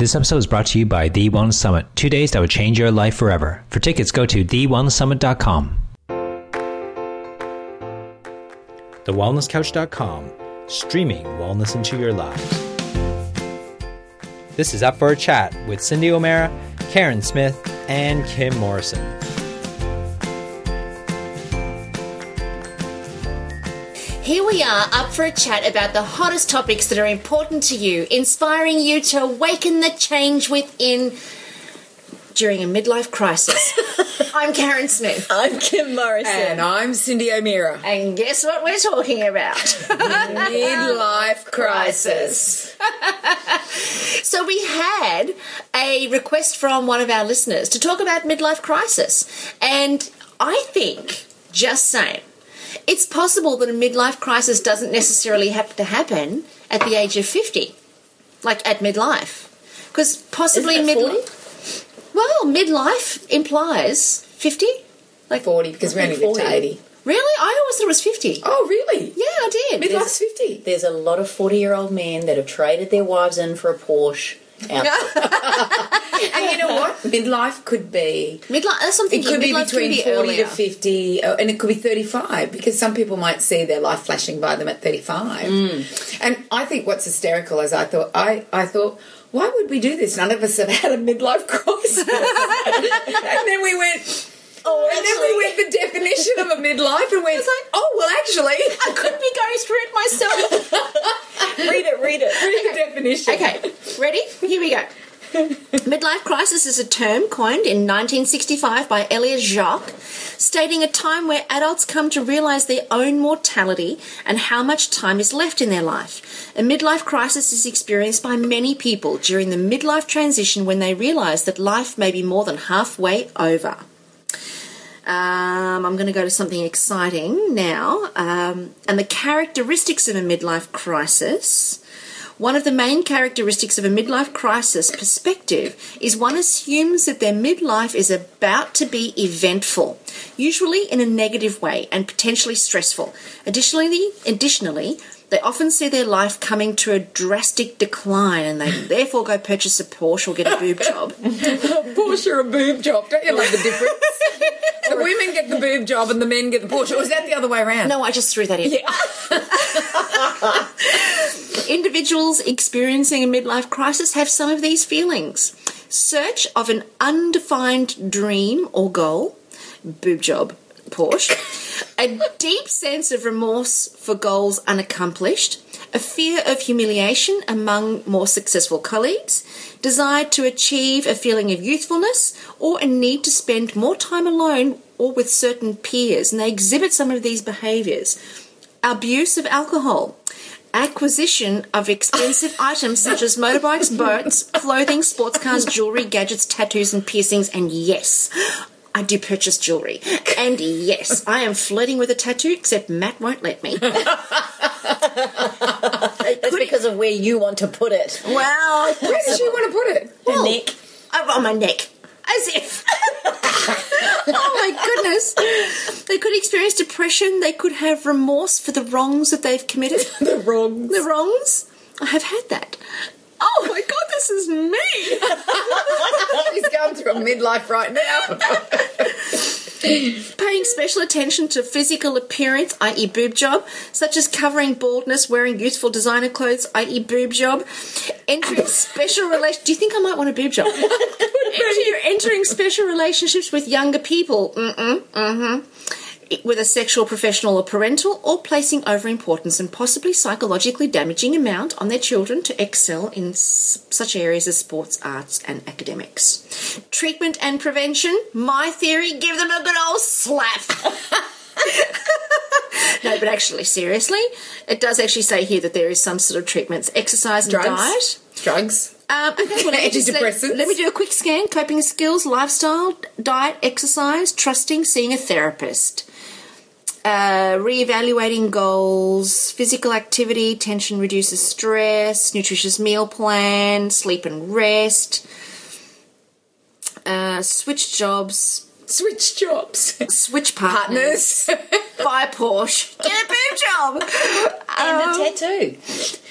This episode is brought to you by The One Summit, two days that will change your life forever. For tickets, go to TheWellnessSummit.com. TheWellnessCouch.com, streaming wellness into your lives. This is Up for a Chat with Cindy O'Meara, Karen Smith, and Kim Morrison. Here we are, up for a chat about the hottest topics that are important to you, inspiring you to awaken the change within during a midlife crisis. I'm Karen Smith. I'm Kim Morrison. And I'm Cindy O'Meara. And guess what we're talking about? Midlife crisis. so we had a request from one of our listeners to talk about midlife crisis. And I think, just saying, it's possible that a midlife crisis doesn't necessarily have to happen at the age of 50, like at midlife. Because possibly midlife. Well, midlife implies 50? Like 40, because we only live to 80. Really? I always thought it was 50. Oh, really? Yeah, I did. Midlife's 50. There's a lot of 40 year old men that have traded their wives in for a Porsche. Out And you know what? Midlife could be. Midlife, that's something It could be between could be 40 earlier. to 50, uh, and it could be 35, because some people might see their life flashing by them at 35. Mm. And I think what's hysterical is I thought, I, I thought, why would we do this? None of us have had a midlife crisis. and then we went, oh, and then we went the definition of a midlife and went, like, oh, well, actually, I could be going through it myself. read it, read it. read the definition. Okay, ready? Here we go. Midlife crisis is a term coined in 1965 by Elliott Jaques, stating a time where adults come to realize their own mortality and how much time is left in their life. A midlife crisis is experienced by many people during the midlife transition when they realize that life may be more than halfway over. Um, I'm going to go to something exciting now. Um, and the characteristics of a midlife crisis. One of the main characteristics of a midlife crisis perspective is one assumes that their midlife is about to be eventful, usually in a negative way and potentially stressful. Additionally, additionally, they often see their life coming to a drastic decline and they therefore go purchase a Porsche or get a boob job. Porsche or a boob job. Don't you love the difference? Women get the boob job and the men get the Porsche. Or is that the other way around? No, I just threw that in. Individuals experiencing a midlife crisis have some of these feelings search of an undefined dream or goal, boob job, Porsche, a deep sense of remorse for goals unaccomplished, a fear of humiliation among more successful colleagues, desire to achieve a feeling of youthfulness, or a need to spend more time alone or with certain peers. And they exhibit some of these behaviours abuse of alcohol, acquisition of expensive items such as motorbikes, boats, clothing, sports cars, jewelry, gadgets, tattoos, and piercings, and yes. I do purchase jewellery. And yes, I am flirting with a tattoo, except Matt won't let me. That's because of where you want to put it. Well, Where did you want to put it? The neck. Oh, on my neck. As if. oh my goodness. They could experience depression. They could have remorse for the wrongs that they've committed. The wrongs. the wrongs. I have had that. Oh my god, this is me. She's going through a midlife right now. Paying special attention to physical appearance, i.e., boob job, such as covering baldness, wearing youthful designer clothes, i.e., boob job, entering special relation. Do you think I might want a boob job? Enter- entering special relationships with younger people. Mm-mm, mm-hmm. With a sexual, professional, or parental, or placing overimportance and possibly psychologically damaging amount on their children to excel in s- such areas as sports, arts, and academics. Treatment and prevention. My theory: give them a good old slap. no, but actually, seriously, it does actually say here that there is some sort of treatments, exercise and Drugs. diet. Drugs. Um, okay, well, just, let, let me do a quick scan. Coping skills, lifestyle, diet, exercise, trusting, seeing a therapist. Uh, reevaluating goals, physical activity, tension reduces stress, nutritious meal plan, sleep and rest, uh, switch jobs, Switch jobs. switch partners, Partners. buy a Porsche, get a boob job. And Um, a tattoo.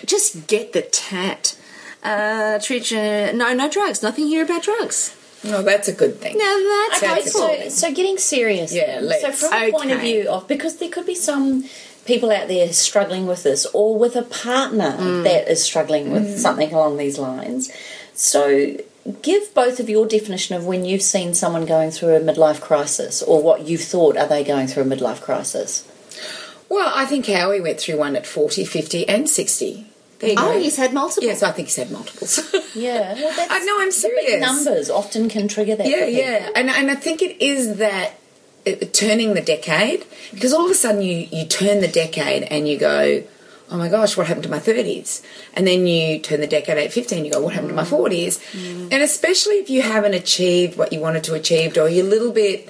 just get the tat. Uh, treat no, no drugs. Nothing here about drugs. No, that's a good thing. No, that's Okay, That's so, so getting serious. Yeah, let's. So from a point of view of because there could be some people out there struggling with this, or with a partner mm. that is struggling with mm. something along these lines. So give both of your definition of when you've seen someone going through a midlife crisis, or what you've thought are they going through a midlife crisis. Well, I think Howie went through one at 40, 50, and 60. There you Oh, go. he's had multiple. Yes, I think he's had multiples. Yeah, well, that's, I know, I'm serious. numbers often can trigger that. Yeah, yeah, and and I think it is that it, turning the decade because all of a sudden you you turn the decade and you go, oh my gosh, what happened to my thirties? And then you turn the decade at fifteen, you go, what happened to my forties? And especially if you haven't achieved what you wanted to achieve, or you're a little bit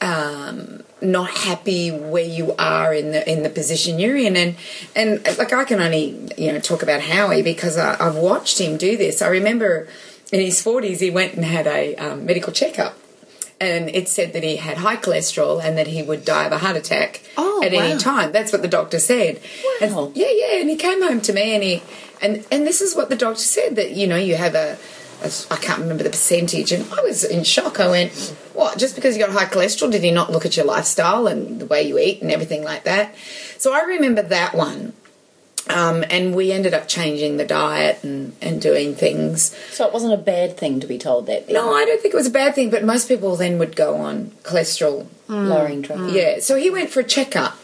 um, not happy where you are in the in the position you're in, and and like I can only you know talk about Howie because I, I've watched him do this. I remember in his forties he went and had a um, medical checkup, and it said that he had high cholesterol and that he would die of a heart attack Oh, at wow. any time. That's what the doctor said. Wow. And, yeah, yeah, and he came home to me and he and and this is what the doctor said that you know you have a- I can't remember the percentage, and I was in shock. I went, "What? Just because you got high cholesterol, did he not look at your lifestyle and the way you eat and everything like that?" So I remember that one, um, and we ended up changing the diet and and doing things. So it wasn't a bad thing to be told that. then? No, I don't think it was a bad thing, but most people then would go on cholesterol. lowering drugs. Yeah, so he went for a checkup.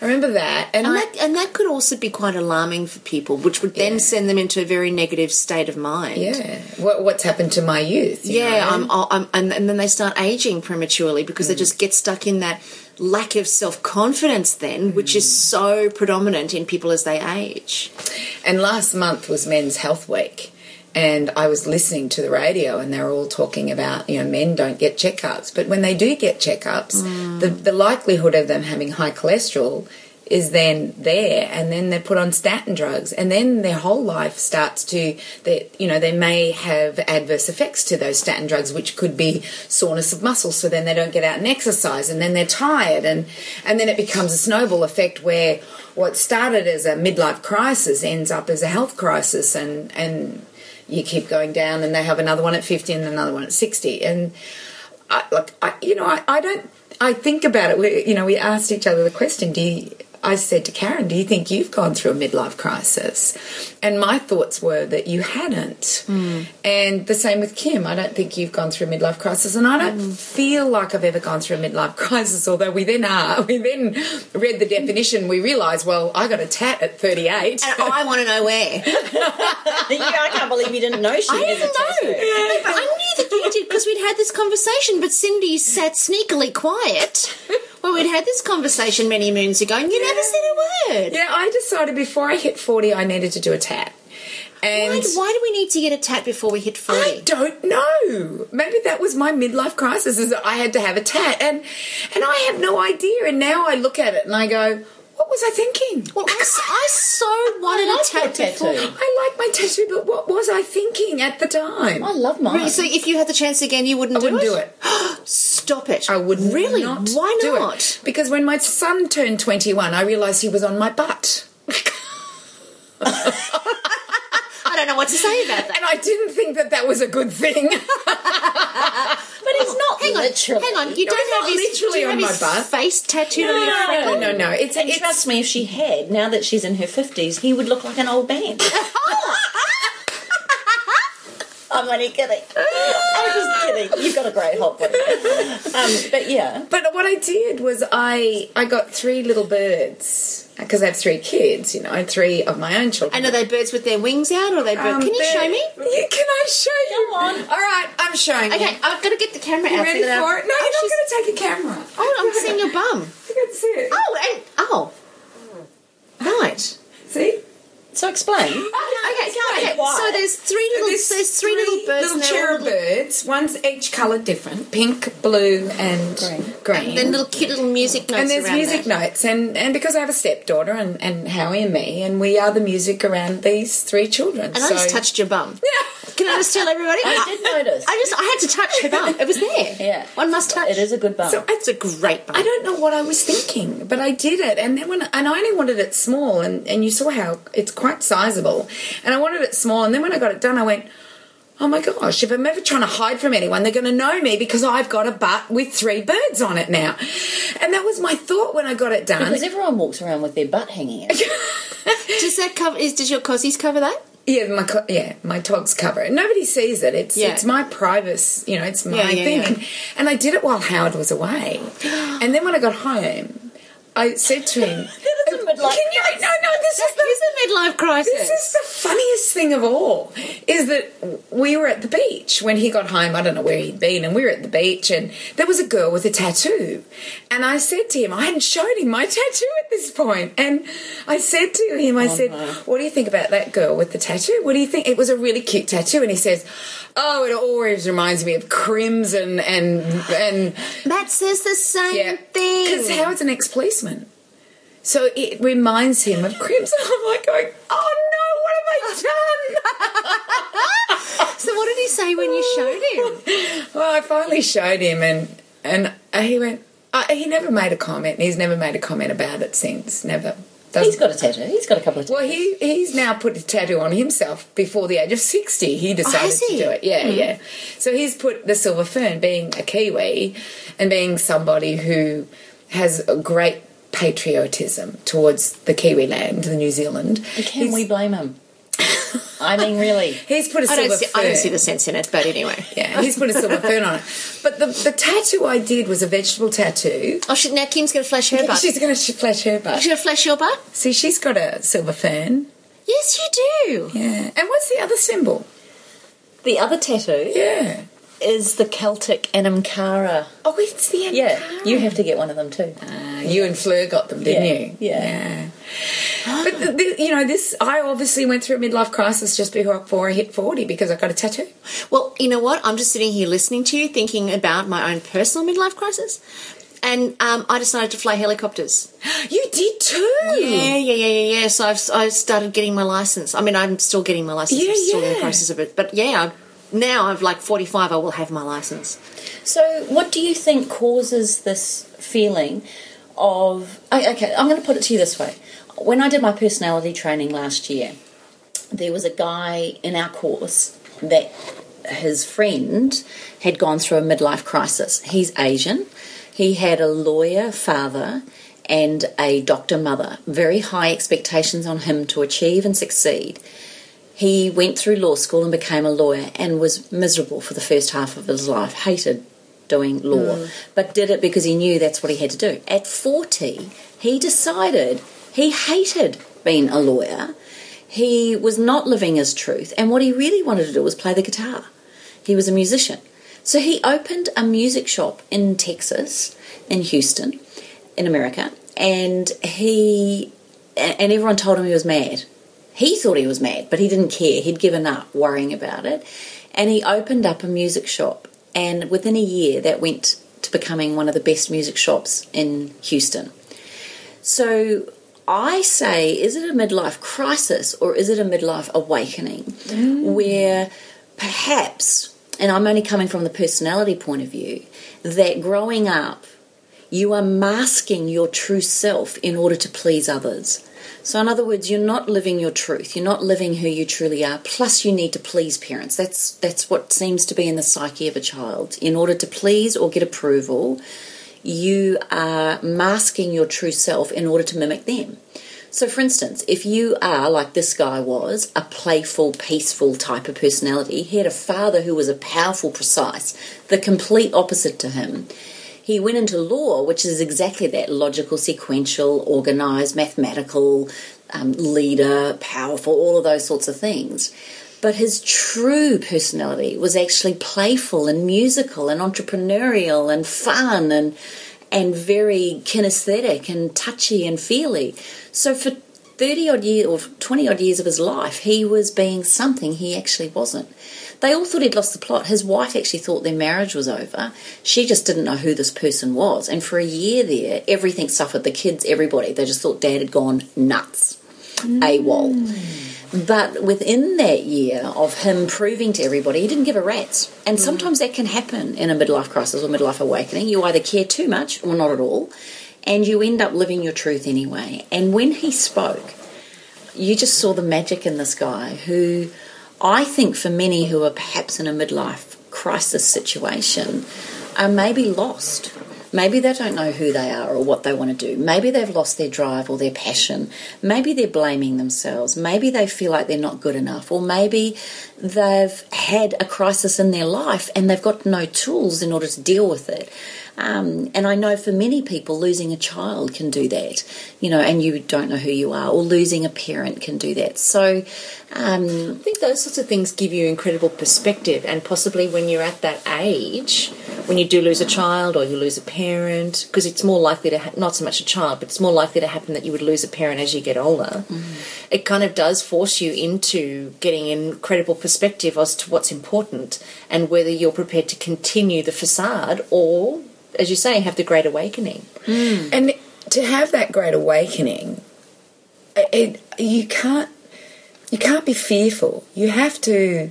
I remember that, and, And I, that, and that could also be quite alarming for people, which would then Yeah. send them into a very negative state of mind. yeah, what, what's happened to my youth? you Yeah? I'm, I'm, and, and then they start aging prematurely because they mm. just get stuck in that lack of self confidence, then, which is mm. so predominant in people as they age. And last month was Men's Health Week, and I was listening to the radio, and they were all talking about you know men don't get checkups, but when they do get checkups, hmm. the the likelihood of them having high cholesterol is then there. And then they're put on statin drugs. And then their whole life starts to they you know they may have adverse effects to those statin drugs which could be soreness of muscles. So then they don't get out and exercise. And then they're tired. And and then it becomes a snowball effect where what started as a midlife crisis ends up as a health crisis. And and you keep going down and they have another one at 50 and another one at 60 and I, look, I, you know, I, I don't. I think about it. We, you know, we asked each other the question. Do you, I said to Karen, "Do you think you've gone through a midlife crisis?" And my thoughts were that you hadn't. Hmm. And the same with Kim. I don't think you've gone through a midlife crisis, and I don't hmm. feel like I've ever gone through a midlife crisis. Although we then are, we then read the definition. We realised, well, I got a tat at thirty-eight. And I want to know where. yeah, I can't believe you didn't know she I didn't know. tattoo. No, but I knew that you did because we'd had this conversation, but Cindy sat sneakily quiet. Well, we'd had this conversation many moons ago, and you never said a word. yeah, I decided before I hit forty, I needed to do a tat. And Why, why do we need to get a tat before we hit 40? I don't know. Maybe that was my midlife crisis is that I had to have a tat and and I have no idea and now I look at it and I go, what was I thinking? Well, I so wanted like a tat your before. tattoo. I like my tattoo, but what was I thinking at the time? I love mine. Really? So if you had the chance again, you wouldn't I wouldn't do do it? it. Stop it. I would Really? not Why do not? it. Because when my son turned 21, I realized he was on my butt. I don't know what to say about that. And I didn't think that that was a good thing. but it's oh, not Hang on, literally. hang on. You No, don't have his, literally do on my butt. face tattooed on your No. freckle? no, no, it's And it's trust me, if she had, now that she's in her 50s, he would look like an old man. I'm only kidding. I'm just kidding. You've got a great hot body. Um, but yeah. But what I did was I I got three little birds because I have three kids, you know, three of my own children. And are they birds with their wings out, or are they birds? Um, Can you show me? Yeah, can I show you? Go on. All right, I'm showing Okay, you. I've got to get the camera You out. ready so for it? No, oh, you're she's- not going to take a camera. Oh, I'm seeing your bum. You can see it. Oh, and oh, right. See? So explain. Okay, can't okay. So there's three little, there's, three, little birds, little cherub little, birds. One's each colour different: pink, blue, and Green. green. then little cute little music notes and there's music that. notes, and, and because I have a stepdaughter and, and Howie and me, and we are the music around these three children. And I just touched your bum. Can I just tell everybody? I did notice. I just I had to touch her bum. It was there. Yeah. one must touch. It is a good bum. So It's a great bum. I don't know what I was thinking, but I did it, and then when and I only wanted it small, and, and you saw how it's quite sizable, and I wanted it small. And then when I got it done, I went. Oh my gosh, if I'm ever trying to hide from anyone, they're going to know me because I've got a butt with three birds on it now. And that was my thought when I got it done. Because everyone walks around with their butt hanging out. Does that cover? Is does your cozies cover that? Yeah, my co- yeah, my togs cover it. Nobody sees it. It's Yeah. it's my privacy. You know, it's my Yeah, yeah, thing. and I did it while Howard was away. and then when I got home, I said to him, That is a midlife "Can you? No, no. This is the a midlife crisis. this is the funniest thing of all is that we were at the beach when he got home. I don't know where he'd been, and we were at the beach, and there was a girl with a tattoo. And I said to him, I hadn't shown him my tattoo at this point, and I said to him, I oh, said, "What do you think about that girl with the tattoo? What do you think?" It was a really cute tattoo, and he says, "Oh, it always reminds me of crimson and and." that says the same Yeah, thing. because Howard's an ex-policeman, so it reminds him of crimson. I'm like going, "Oh no, what have I done?" so what did he say when you showed him? well, I finally showed him, and and he went. Uh, he never made a comment. He's never made a comment about it since. Never. Doesn't- He's got a tattoo. He's got a couple of tattoos. well, he he's now put a tattoo on himself before the age of sixty. He decided has to do it. Yeah, yeah. So he's put the silver fern, being a Kiwi, and being somebody who has a great patriotism towards the Kiwi land, the New Zealand. Can he's, we blame him? I mean, really. He's put a silver don't, see, fern. I don't see the sense in it, but anyway. Yeah, he's put a silver fern on it. But the, the tattoo I did was a vegetable tattoo. Oh, shit, now Kim's going to flash her butt. She's going to flash her butt. She's going to flash your butt? See, she's got a silver fern. Yes, you do. Yeah. And what's the other symbol? The other tattoo Yeah. Is the Celtic Anam Cara. Oh, it's the Yeah, you have to get one of them too. Uh, you and Fleur got them, didn't Yeah, you? yeah. But the, the, you know, this I obviously went through a midlife crisis just before I hit forty because I got a tattoo. Well, you know what? I'm just sitting here listening to you, thinking about my own personal midlife crisis. And um, I decided to fly helicopters. You did too. Yeah, yeah, yeah, yeah, yeah. So I've I started getting my license. I mean, I'm still getting my license. Yeah, I'm still in the process of it. But yeah, I, now I'm like 45. I will have my license. So, what do you think causes this feeling of. Oh, okay, I'm going to put it to you this way. When I did my personality training last year, there was a guy in our course that his friend had gone through a midlife crisis. He's Asian. He had a lawyer father and a doctor mother. Very high expectations on him to achieve and succeed. He went through law school and became a lawyer and was miserable for the first half of his life, hated doing law, mm. but did it because he knew that's what he had to do. At 40, he decided he hated being a lawyer. He was not living his truth, and what he really wanted to do was play the guitar. He was a musician. So he opened a music shop in Texas, in Houston, in America, and he and everyone told him he was mad. He thought he was mad, but he didn't care. He'd given up worrying about it. And he opened up a music shop. And within a year, that went to becoming one of the best music shops in Houston. So I say, is it a midlife crisis or is it a midlife awakening mm. where perhaps, and I'm only coming from the personality point of view, that growing up, you are masking your true self in order to please others. So, in other words, you're not living your truth. You're not living who you truly are. Plus, you need to please parents. That's that's what seems to be in the psyche of a child. In order to please or get approval, you are masking your true self in order to mimic them. So, for instance, if you are, like this guy was, a playful, peaceful type of personality, he had a father who was a powerful, precise, the complete opposite to him. He went into law, which is exactly that logical, sequential, organized, mathematical, um, leader, powerful, all of those sorts of things. But his true personality was actually playful and musical and entrepreneurial and fun and and very kinesthetic and touchy and feely. So for 30 odd years or 20 odd years of his life, he was being something he actually wasn't. They all thought he'd lost the plot. His wife actually thought their marriage was over. She just didn't know who this person was. And for a year there, everything suffered. The kids, everybody. They just thought dad had gone nuts. Mm. AWOL. But within that year of him proving to everybody, he didn't give a rat's. And mm. sometimes that can happen in a midlife crisis or midlife awakening. You either care too much or not at all, and you end up living your truth anyway. And when he spoke, you just saw the magic in this guy who I think for many who are perhaps in a midlife crisis situation are maybe lost. Maybe they don't know who they are or what they want to do. Maybe they've lost their drive or their passion. Maybe they're blaming themselves. Maybe they feel like they're not good enough. Or maybe they've had a crisis in their life and they've got no tools in order to deal with it. Um, and I know for many people, losing a child can do that, you know, and you don't know who you are, or losing a parent can do that. So, um, I think those sorts of things give you incredible perspective, and possibly when you're at that age, when you do lose a child or you lose a parent, because it's more likely to ha- not so much a child, but it's more likely to happen that you would lose a parent as you get older. It kind of does force you into getting incredible perspective as to what's important and whether you're prepared to continue the facade or, as you say, have the great awakening. And to have that great awakening, it, you can't you can't be fearful. You have to,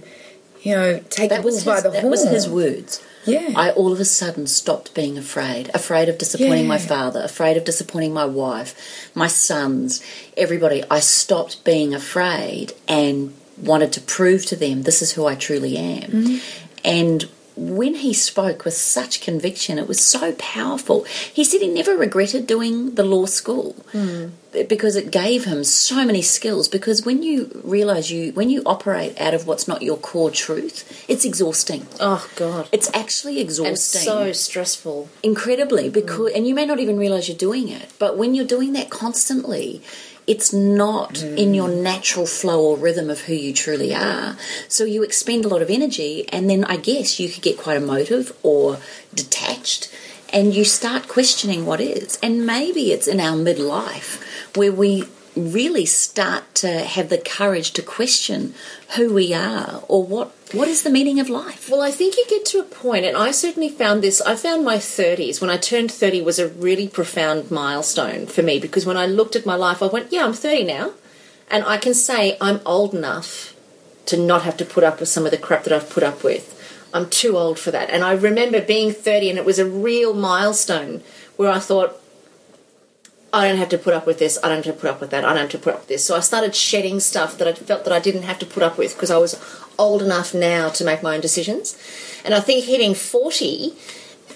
you know, take the that bull was by his, the that horn. was his words. Yeah. I all of a sudden stopped being afraid, afraid of disappointing my father, afraid of disappointing my wife, my sons, everybody. I stopped being afraid and wanted to prove to them this is who I truly am. Mm-hmm. And when he spoke with such conviction, it was so powerful. He said he never regretted doing the law school hmm. because it gave him so many skills. Because when you realize you, when you operate out of what's not your core truth, it's exhausting. Oh, God. It's actually And exhausting. so stressful. incredibly hmm. because and you may not even realize you're doing it, but when you're doing that constantly, it's not in your mm. natural flow or rhythm of who you truly are. So you expend a lot of energy and then I guess you could get quite emotive or detached and you start questioning what is. And maybe it's in our midlife where we really start to have the courage to question who we are or what what is the meaning of life. Well, I think you get to a point, and I certainly found this. I found my 30s, when I turned 30, was a really profound milestone for me because when I looked at my life, I went, Yeah, I'm 30 now. And I can say I'm old enough to not have to put up with some of the crap that I've put up with. I'm too old for that. And I remember being 30, and it was a real milestone where I thought, I don't have to put up with this. I don't have to put up with that. I don't have to put up with this. So I started shedding stuff that I felt that I didn't have to put up with because I was old enough now to make my own decisions. And I think hitting 40,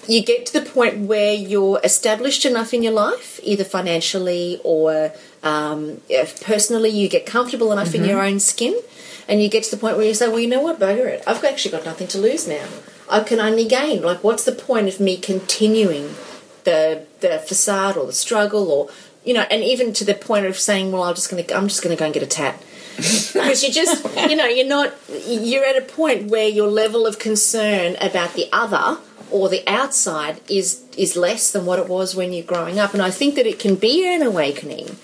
you get to the point where you're established enough in your life, either financially or um, if personally, you get comfortable enough in your own skin. And you get to the point where you say, well, you know what, bugger it. I've actually got nothing to lose now. I can only gain. Like, what's the point of me continuing the the facade or the struggle or you know, and even to the point of saying, well, I'm just going to I'm just going to go and get a tat because you just you know you're not you're at a point where your level of concern about the other or the outside is is less than what it was when you're growing up, and I think that it can be an awakening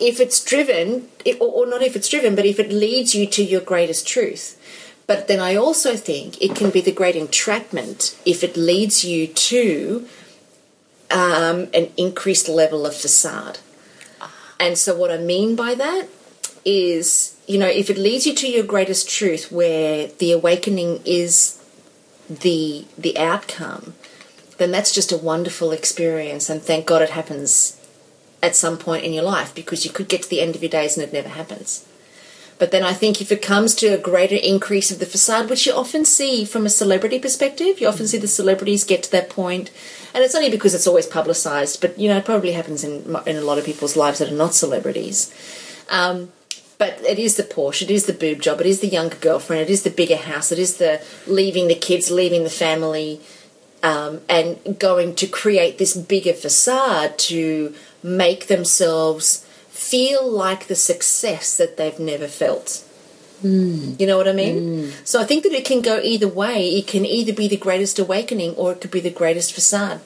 if it's driven, it, or, or not if it's driven, but if it leads you to your greatest truth. But then I also think it can be the great entrapment if it leads you to um, an increased level of facade. And so, what I mean by that is, you know, if it leads you to your greatest truth, where the awakening is the the outcome, then that's just a wonderful experience. And thank God it happens at some point in your life because you could get to the end of your days and it never happens. But then I think if it comes to a greater increase of the facade, which you often see from a celebrity perspective, you often see the celebrities get to that point, and it's only because it's always publicised, but you know it probably happens in in a lot of people's lives that are not celebrities. Um, but it is the Porsche, it is the boob job, it is the younger girlfriend, it is the bigger house, it is the leaving the kids, leaving the family, um, and going to create this bigger facade to make themselves feel like the success that they've never felt. Mm. You know what I mean? Mm. So I think that it can go either way. It can either be the greatest awakening or it could be the greatest facade.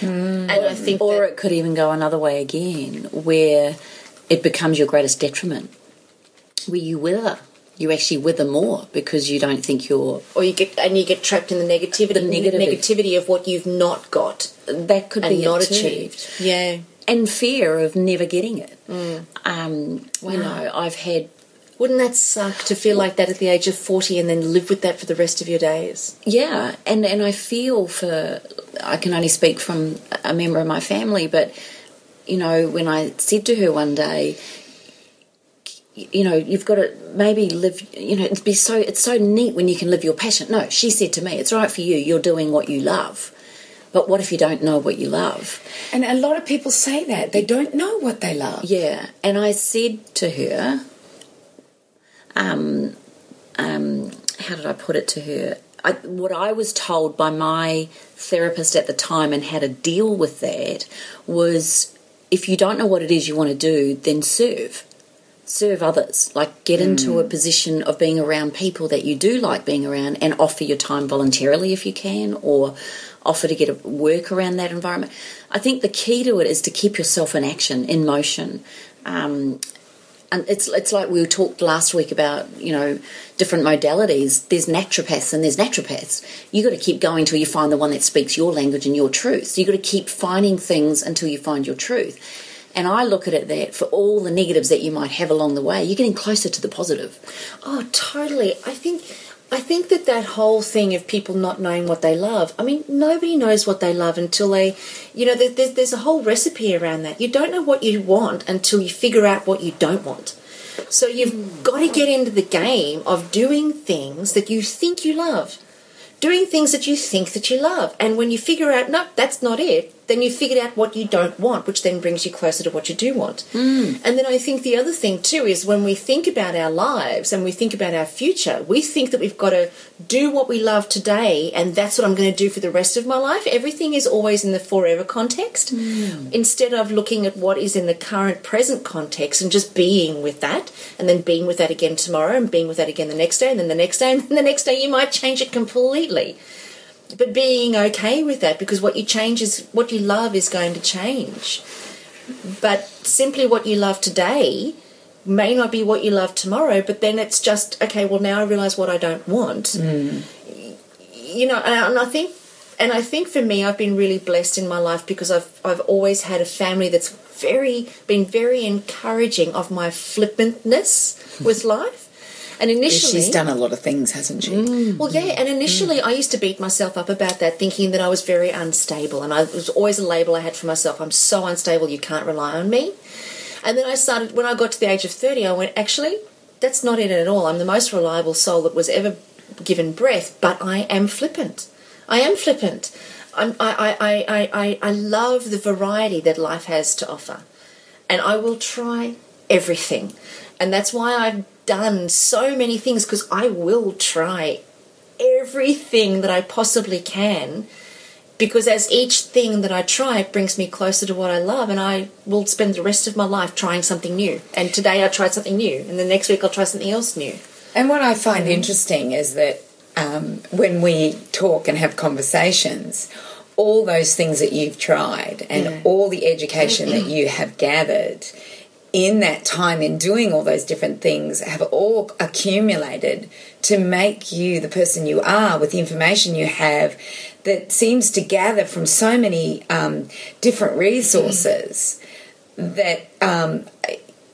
Mm. And I think Or it could even go another way again, where it becomes your greatest detriment, where you wither. You actually wither more because you don't think you're. or you get and you get trapped in the negativity, The negative- negativity of what you've not got That could be not achieved. Yeah. and fear of never getting it. Um, You know, I've had Wouldn't that suck to feel like that at the age of 40 and then live with that for the rest of your days? Yeah, and and I feel for I can only speak from a member of my family, but you know, when I said to her one day, you know, you've got to maybe live, you know, it'd be so, it's so neat when you can live your passion. No, she said to me, it's right for you, you're doing what you love. But what if you don't know what you love? And a lot of people say that. They don't know what they love. Yeah. And I said to her, um, um, how did I put it to her? I, what I was told by my therapist at the time and how to deal with that was if you don't know what it is you want to do, then serve. Serve others. Like get into a position of being around people that you do like being around and offer your time voluntarily if you can, or offer to get a work around that environment. I think the key to it is to keep yourself in action, in motion. Um, and it's it's like we talked last week about you know different modalities. There's naturopaths and there's naturopaths. You got to keep going till you find the one that speaks your language and your truth. So you got to keep finding things until you find your truth. And I look at it that for all the negatives that you might have along the way, you're getting closer to the positive. Oh, totally. I think I think that that whole thing of people not knowing what they love. I mean, nobody knows what they love until they, you know, there's there's a whole recipe around that. You don't know what you want until you figure out what you don't want. So you've got to get into the game of doing things that you think you love. Doing things that you think that you love. And when you figure out, no, that's not it, then you figured out what you don't want, which then brings you closer to what you do want. Mm. And then I think the other thing too is when we think about our lives and we think about our future, we think that we've got to do what we love today and that's what I'm going to do for the rest of my life. Everything is always in the forever context mm. instead of looking at what is in the current present context and just being with that and then being with that again tomorrow and being with that again the next day and then the next day and then the next day you might change it completely but being okay with that because what you change is what you love is going to change. But simply what you love today may not be what you love tomorrow, but then it's just, okay, well, now I realize what I don't want. Mm. You know, and I think. And I think for me, I've been really blessed in my life because I've I've always had a family that's very been very encouraging of my flippantness with life. And initially, she's done a lot of things, hasn't she? Mm. Well, yeah. And initially, mm. I used to beat myself up about that, thinking that I was very unstable, and I it was always a label I had for myself. I'm so unstable. You can't rely on me. And then I started when I got to the age of thirty. I went, actually, that's not it at all. I'm the most reliable soul that was ever given breath, but I am flippant. I am flippant. I'm, I, I, I, I, I love the variety that life has to offer. And I will try everything. And that's why I've done so many things because I will try everything that I possibly can because as each thing that I try it brings me closer to what I love and I will spend the rest of my life trying something new and today I tried something new and the next week I'll try something else new and what I find mm-hmm. interesting is that um, when we talk and have conversations all those things that you've tried and yeah. all the education that you have gathered in that time in doing all those different things have all accumulated to make you the person you are with the information you have that seems to gather from so many um, different resources that um,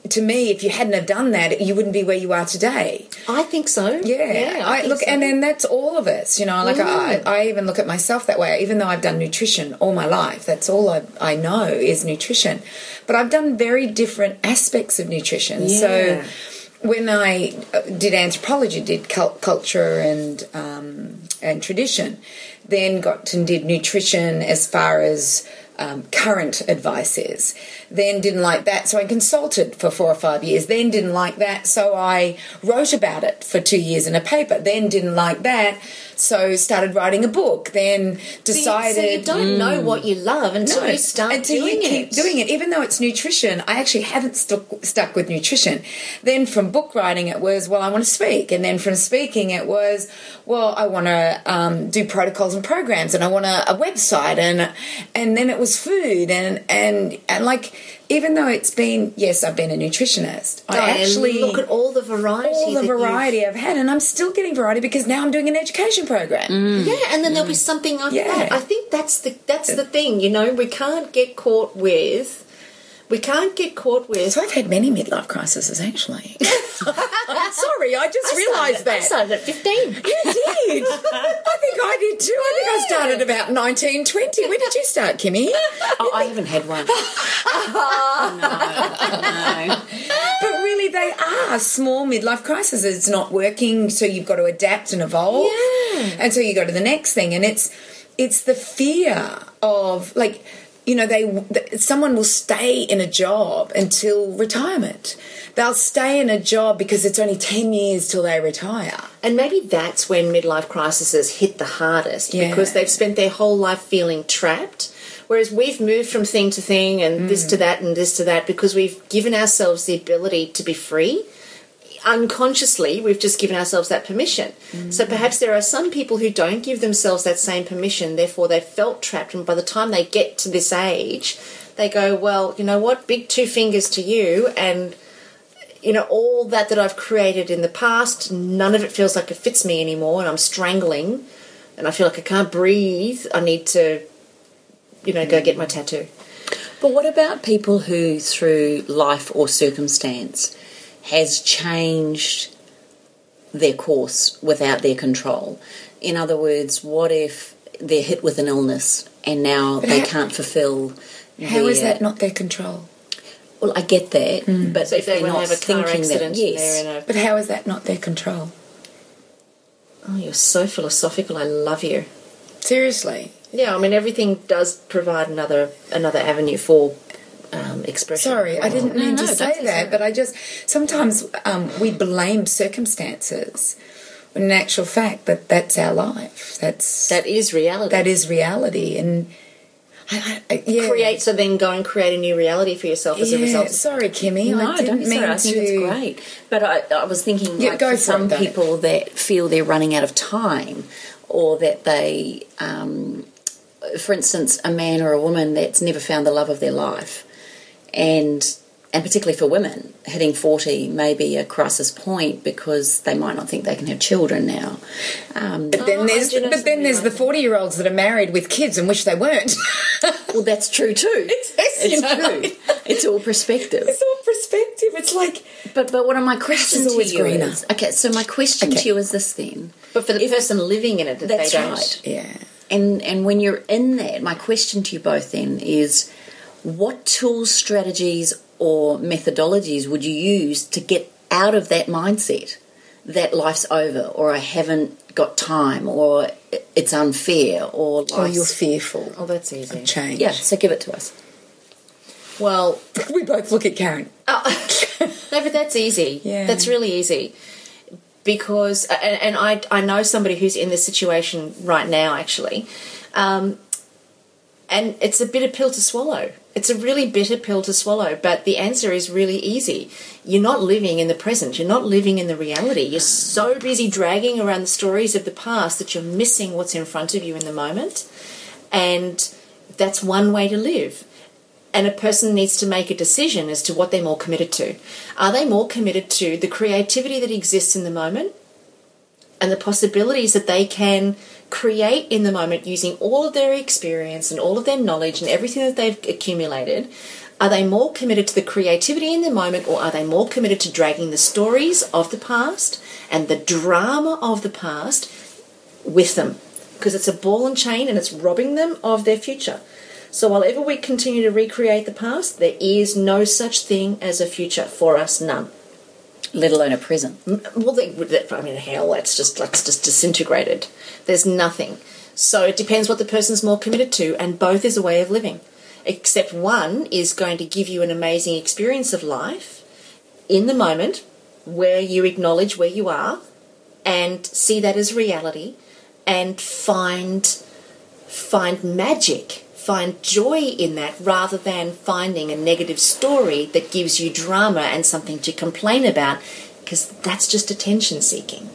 to me, if you hadn't have done that, you wouldn't be where you are today. I think so. Yeah, yeah I, I look, so. and then that's all of us. You know, like mm. I, I even look at myself that way. Even though I've done nutrition all my life, that's all I, I know is nutrition. But I've done very different aspects of nutrition. Yeah. So when I uh, did anthropology, did cult, culture and um, and tradition, then got to did nutrition as far as um, current advice is. Then didn't like that, so I consulted for four or five years. Then didn't like that, so I wrote about it for two years in a paper. Then didn't like that, so started writing a book. Then decided. So you, so you don't mm, know what you love until no, you start until doing you keep it. doing it. Even though it's nutrition, I actually haven't stuck stuck with nutrition. Then from book writing, it was well, I want to speak, and then from speaking, it was well, I want to um, do protocols and programs, and I want a, a website, and and then it was food, and and and like even though it's been yes, I've been a nutritionist. I actually look at all the variety, all the variety. I've had, and I'm still getting variety because now I'm doing an education program. Mm. Yeah, and then there'll be mm. something after yeah. that. I think that's the that's the thing. You know, we can't get caught with we can't get caught with. So I've had many midlife crises actually. I'm sorry, I just I realised that. I started at 15. You did. I think I did too. I think I started about 19, 20. When did you start, Kimmy? Oh, I haven't had one. oh, no, no. But really, they are small midlife crises. It's not working, so you've got to adapt and evolve. Yeah. And so you go to the next thing, and it's it's the fear of like you know they someone will stay in a job until retirement. They'll stay in a job because it's only ten years till they retire. And maybe that's when midlife crises hit the hardest Yeah. because they've spent their whole life feeling trapped. Whereas we've moved from thing to thing and this to mm. that and this to that because we've given ourselves the ability to be free. Unconsciously, we've just given ourselves that permission. So mm. perhaps there are some people who don't give themselves that same permission, therefore they felt trapped, and by the time they get to this age, they go, Well, you know what, big two fingers to you, and you know, all that that I've created in the past, none of it feels like it fits me anymore, and I'm strangling, and I feel like I can't breathe. I need to, you know, go get my tattoo. But what about people who, through life or circumstance, has changed their course without their control? In other words, what if they're hit with an illness and now they how- can't fulfill? How is their- that not their control? Well, I get that, hmm. but So if they they're not have a thinking accident, that, yes, they're in a. But how is that not their control? Oh, you're so philosophical. I love you. Seriously. Yeah, I mean, everything does provide another another avenue for um, expression. Sorry, I didn't mean no, to say that, but I just sometimes um, we blame circumstances when in actual fact that that's our life. That's That is reality. that is reality, and I, I, yeah. create. So then go and create a new reality for yourself as a result. sorry, Kimmy. No, I didn't don't mean sorry. I to. think it's great. But I, I was thinking, Yeah, like, go for some it, people that feel they're running out of time, or that they, um, for instance, a man or a woman that's never found the love of their life, and and particularly for women, hitting forty may be a crisis point because they might not think they can have children now. Um, But then Oh, there's but then there's the forty year olds that are married with kids and wish they weren't. well, that's true too. It's- It's know. true. It's all perspective. it's all perspective. It's like But but what are my questions to you greener. is okay. So my question Okay. to you is this then. But for the person living in it, that That's right. yeah. And and when you're in that, my question to you both then is what tools, strategies or methodologies would you use to get out of that mindset that life's over or I haven't got time or it's unfair or life's you're fearful Oh, that's easy. of change. Yeah, so give it to us. Well, We both look at Karen. Oh, no, but that's easy. Yeah. That's really easy. Because, and, and I, I know somebody who's in this situation right now, actually. Um, and it's a bitter pill to swallow. It's a really bitter pill to swallow, but the answer is really easy. You're not living in the present. You're not living in the reality. You're so busy dragging around the stories of the past that you're missing what's in front of you in the moment. And that's one way to live and a person needs to make a decision as to what they're more committed to. Are they more committed to the creativity that exists in the moment and the possibilities that they can create in the moment using all of their experience and all of their knowledge and everything that they've accumulated? Are they more committed to the creativity in the moment or are they more committed to dragging the stories of the past and the drama of the past with them? Because it's a ball and chain and it's robbing them of their future. So, while ever we continue to recreate the past, there is no such thing as a future for us, none. Let alone a prison. Well, they, I mean, hell, that's just that's just disintegrated. There's nothing. So it depends what the person's more committed to, and both is a way of living. Except one is going to give you an amazing experience of life in the moment, where you acknowledge where you are, and see that as reality, and find find magic, find joy in that rather than finding a negative story that gives you drama and something to complain about because that's just attention seeking.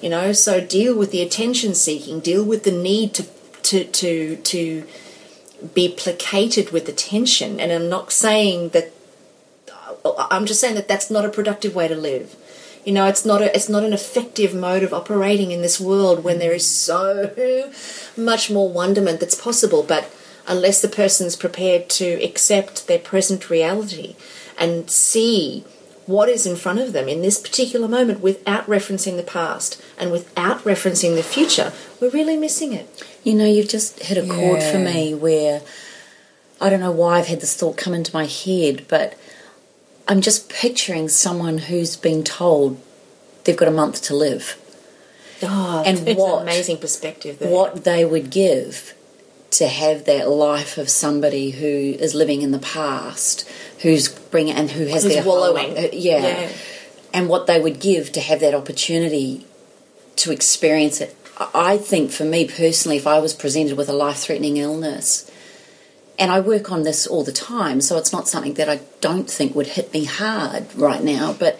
You know, so deal with the attention seeking, deal with the need to to to to be placated with attention and I'm not saying that I'm just saying that that's not a productive way to live. You know, it's not a, it's not an effective mode of operating in this world when there is so much more wonderment that's possible. But unless the person's prepared to accept their present reality and see what is in front of them in this particular moment without referencing the past and without referencing the future, we're really missing it. You know, you've just hit a chord for me where I don't know why I've had this thought come into my head, but I'm just picturing someone who's been told they've got a month to live. Oh, And it's what- an amazing perspective there. What they would give to have that life of somebody who is living in the past, who's bringing and who has Who's their whole wallowing. life- uh, yeah. Yeah. and what they would give to have that opportunity to experience it. I I think for me personally, if I was presented with a life threatening illness, and I work on this all the time, so it's not something that I don't think would hit me hard right now, but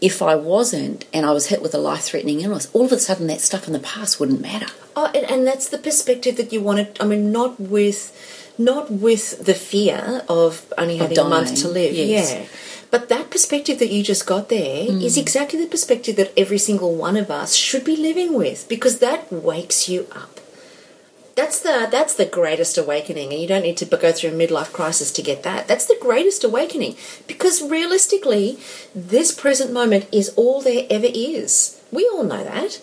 if I wasn't and I was hit with a life threatening illness, all of a sudden that stuff in the past wouldn't matter. Oh, and, and that's the perspective that you wanted. I mean, not with, not with the fear of only having a month to live. yes. Yeah, but that perspective that you just got there hmm. is exactly the perspective that every single one of us should be living with, because that wakes you up. That's the that's the greatest awakening, and you don't need to go through a midlife crisis to get that. That's the greatest awakening because realistically, this present moment is all there ever is. We all know that.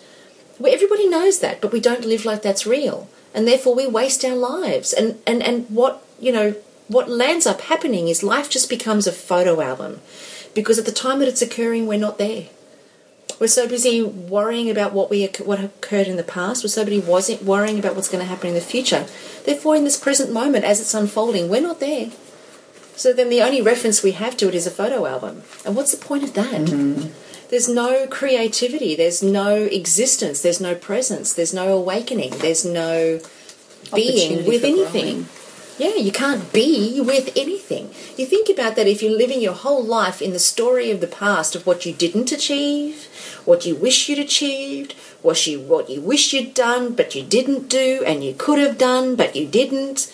Everybody knows that, but we don't live like that's real, and therefore we waste our lives. And and and what you know, what lands up happening is life just becomes a photo album, because at the time that it's occurring, we're not there. We're so busy worrying about what we what occurred in the past. We're so busy wasn't worrying about what's going to happen in the future. Therefore, in this present moment, as it's unfolding, we're not there. So then, the only reference we have to it is a photo album. And what's the point of that? There's no creativity. There's no existence. There's no presence. There's no awakening. There's no being with anything. Yeah, you can't be with anything. You think about that if you're living your whole life in the story of the past of what you didn't achieve, what you wish you'd achieved, what you what you wish you'd done but you didn't do, and you could have done but you didn't.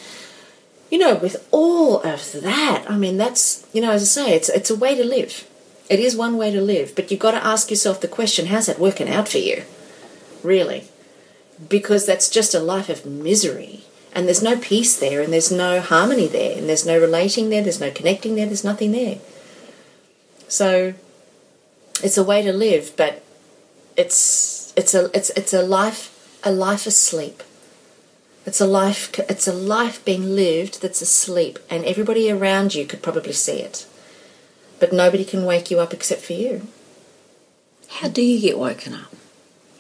You know, with all of that, I mean, that's you know, as I say, it's it's a way to live. It is one way to live, but you've got to ask yourself the question: How's that working out for you? Really? Because that's just a life of misery and there's no peace there and there's no harmony there and there's no relating there there's no connecting there there's nothing there. So it's a way to live but it's it's a it's it's a life a life asleep. It's a life it's a life being lived that's asleep and everybody around you could probably see it. But nobody can wake you up except for you. How do you get woken up?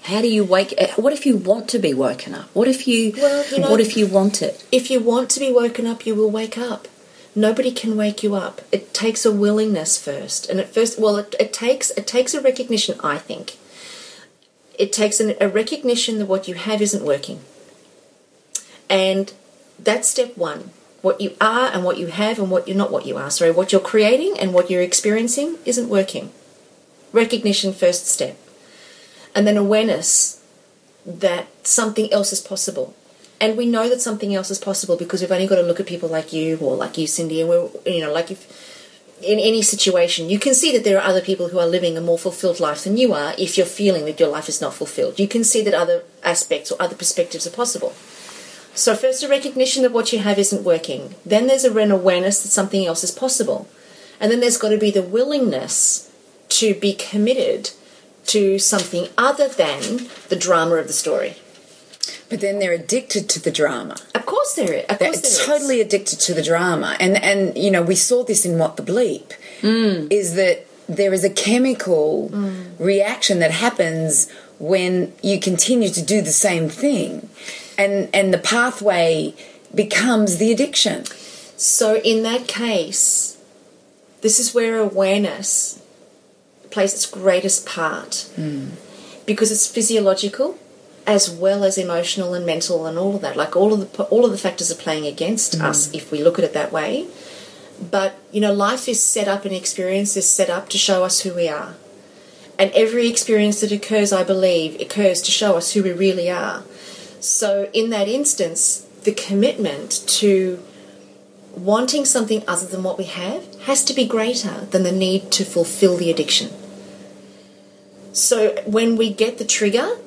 How do you wake? uh, What if you want to be woken up? What if you? Well, you know- what if you want it? if you want to be woken up, you will wake up. Nobody can wake you up. It takes a willingness first, and at first, well, it, it takes it takes a recognition. I think it takes an, a recognition that what you have isn't working, and that's step one. What you are and what you have and what you're not what you are. Sorry, what you're creating and what you're experiencing isn't working. Recognition first step, and then awareness that something else is possible. And we know that something else is possible because we've only got to look at people like you or like you, Cindy, and we're, you know, like if in any situation, you can see that there are other people who are living a more fulfilled life than you are if you're feeling that your life is not fulfilled. You can see that other aspects or other perspectives are possible. So, first, a recognition that what you have isn't working. Then there's an awareness that something else is possible. And then there's got to be the willingness to be committed to something other than the drama of the story. But then they're addicted to the drama. Of course there is. Of They're course there is. totally addicted to the drama. And and you know, we saw this in What the Bleep. Mm. Is that there is a chemical reaction that happens when you continue to do the same thing. And and the pathway becomes the addiction. So in that case, this is where awareness plays its greatest part because it's physiological as well as emotional and mental and all of that. Like all of the all of the factors are playing against mm. us if we look at it that way. But you know, life is set up and experience is set up to show us who we are. And every experience that occurs, I believe, occurs to show us who we really are. So in that instance, the commitment to wanting something other than what we have has to be greater than the need to fulfill the addiction. So when we get the trigger,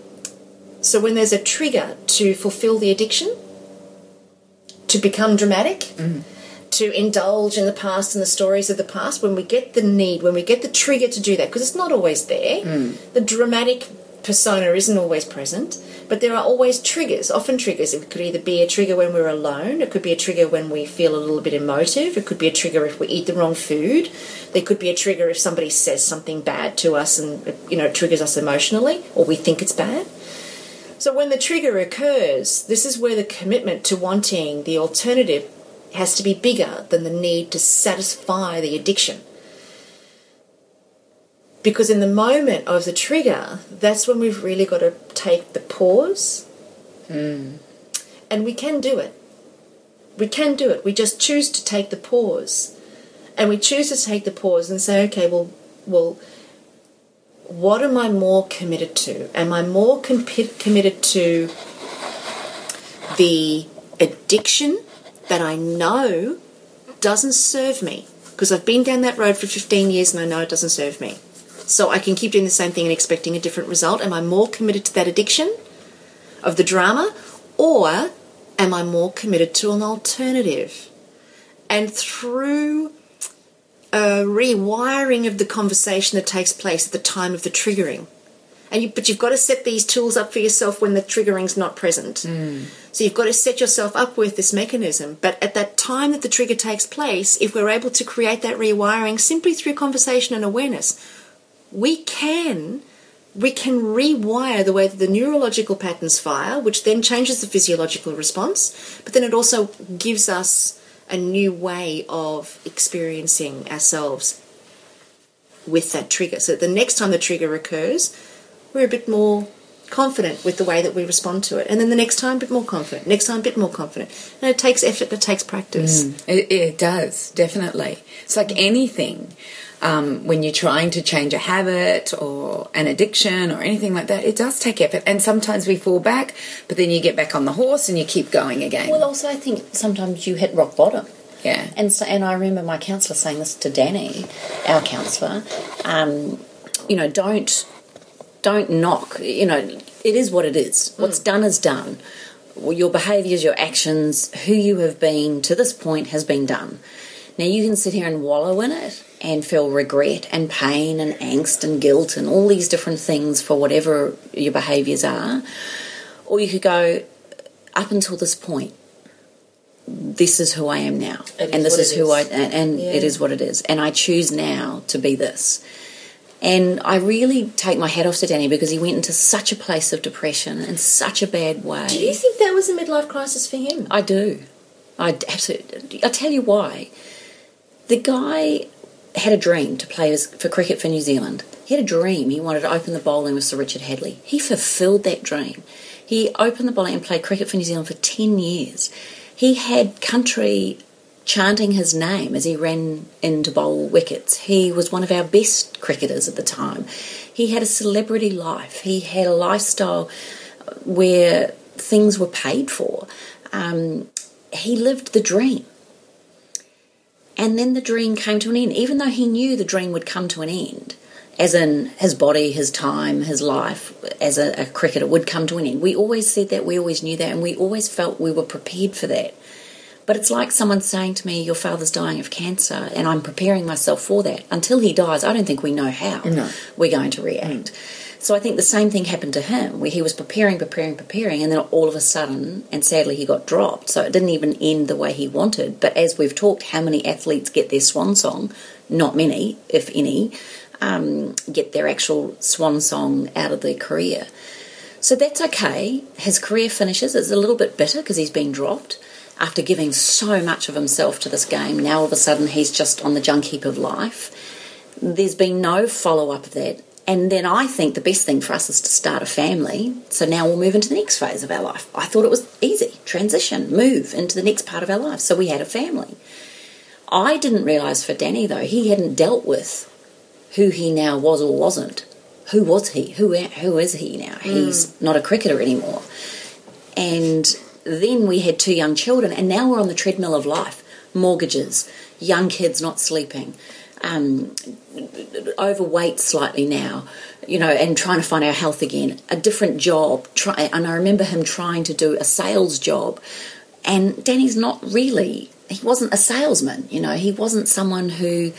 so when there's a trigger to fulfill the addiction, to become dramatic, mm-hmm. to indulge in the past and the stories of the past, when we get the need, when we get the trigger to do that, because it's not always there, mm. the dramatic persona isn't always present, but there are always triggers, often triggers. It could either be a trigger when we're alone, it could be a trigger when we feel a little bit emotive, it could be a trigger if we eat the wrong food, there could be a trigger if somebody says something bad to us and you know triggers us emotionally or we think it's bad. So when the trigger occurs, this is where the commitment to wanting the alternative has to be bigger than the need to satisfy the addiction. Because in the moment of the trigger, that's when we've really got to take the pause. Mm. And we can do it. We can do it. We just choose to take the pause. And we choose to take the pause and say, okay, well, well, what am I more committed to? Am I more com- committed to the addiction that I know doesn't serve me? Because I've been down that road for 15 years and I know it doesn't serve me. So I can keep doing the same thing and expecting a different result. Am I more committed to that addiction of the drama? Or am I more committed to an alternative? And through a rewiring of the conversation that takes place at the time of the triggering. And you, but you've got to set these tools up for yourself when the triggering's not present. Mm. So you've got to set yourself up with this mechanism. But at that time that the trigger takes place, if we're able to create that rewiring simply through conversation and awareness, we can we can rewire the way that the neurological patterns fire, which then changes the physiological response, but then it also gives us a new way of experiencing ourselves with that trigger. So the next time the trigger occurs, we're a bit more confident with the way that we respond to it. And then the next time, a bit more confident. Next time, a bit more confident. And it takes effort, it takes practice. Mm. It, it does, definitely. It's like mm. anything. Um, when you're trying to change a habit or an addiction or anything like that, it does take effort. And sometimes we fall back, but then you get back on the horse and you keep going again. Well, also, I think sometimes you hit rock bottom. yeah. And so, and I remember my counsellor saying this to Danny, our counsellor. Um, you know, don't don't knock. You know, it is what it is. What's done is done. Well, Your behaviours, your actions, who you have been to this point has been done. Now you can sit here and wallow in it and feel regret and pain and angst and guilt and all these different things for whatever your behaviours are, or you could go up until this point this is who I am now, It and is this is who I is. and, and Yeah. it is what it is, and I choose now to be this. And I really take my hat off to Danny because he went into such a place of depression in such a bad way. Do you think that was a midlife crisis for him? I do. I absolutely. I tell you why. The guy had a dream to play as- for cricket for New Zealand. He had a dream. He wanted to open the bowling with Sir Richard Hadlee. He fulfilled that dream. He opened the bowling and played cricket for New Zealand for 10 years. He had country chanting his name as he ran in to bowl wickets. He was one of our best cricketers at the time. He had a celebrity life. He had a lifestyle where things were paid for. Um, he lived the dream. And then the dream came to an end, even though he knew the dream would come to an end, as in his body, his time, his life as a, a cricketer would come to an end. We always said that, we always knew that, and we always felt we were prepared for that. But it's like someone saying to me, Your father's dying of cancer, and I'm preparing myself for that. Until he dies, I don't think we know how No. we're going to react. Mm. So I think the same thing happened to him, where he was preparing, preparing, preparing, and then all of a sudden, and sadly, he got dropped. So it didn't even end the way he wanted. But as we've talked, how many athletes get their swan song? Not many, if any, um, get their actual swan song out of their career. So that's okay. His career finishes. It's a little bit bitter because he's been dropped after giving so much of himself to this game. Now all of a sudden he's just on the junk heap of life. There's been no follow up of that. And then I think the best thing for us is to start a family. So now we'll move into the next phase of our life. I thought it was easy transition, move into the next part of our life. So we had a family. I didn't realise for Danny though, he hadn't dealt with who he now was or wasn't. Who was he? Who who is he now? Mm. He's not a cricketer anymore. And then we had two young children, and now we're on the treadmill of life. Mortgages, young kids not sleeping, um, overweight slightly now, you know, and trying to find our health again. A different job, try, and I remember him trying to do a sales job, and Danny's not really. He wasn't a salesman, you know. He wasn't someone who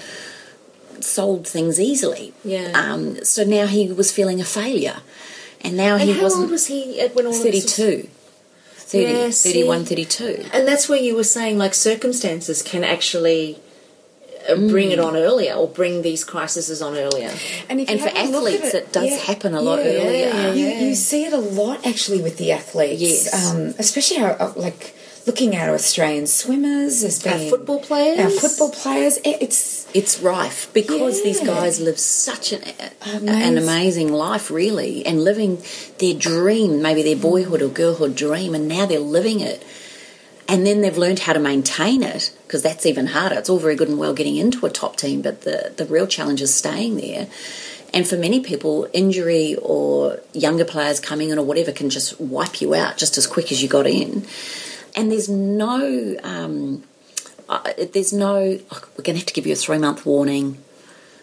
sold things easily. Yeah. Um, so now he was feeling a failure. And now And he how wasn't old was he when all of this was- 32. 30, Yeah, 31, 32. And that's where you were saying like circumstances can actually bring Mm. it on earlier or bring these crises on earlier. And, if And for have a look at athletes, it does happen a lot yeah, earlier. yeah, You, yeah. you see it a lot actually with the athletes. Yes. Um, especially our, uh, like looking at our Australian swimmers, there's Our football players. our football players. It, it's It's rife because these guys live such an, an Amazing. amazing life, really, and living their dream, maybe their boyhood or girlhood dream, and now they're living it. And then they've learned how to maintain it because that's even harder. It's all very good and well getting into a top team, but the, the real challenge is staying there. And for many people, injury or younger players coming in or whatever can just wipe you out just as quick as you got in. And there's no um, uh, there's no oh, we're going to have to give you a three month warning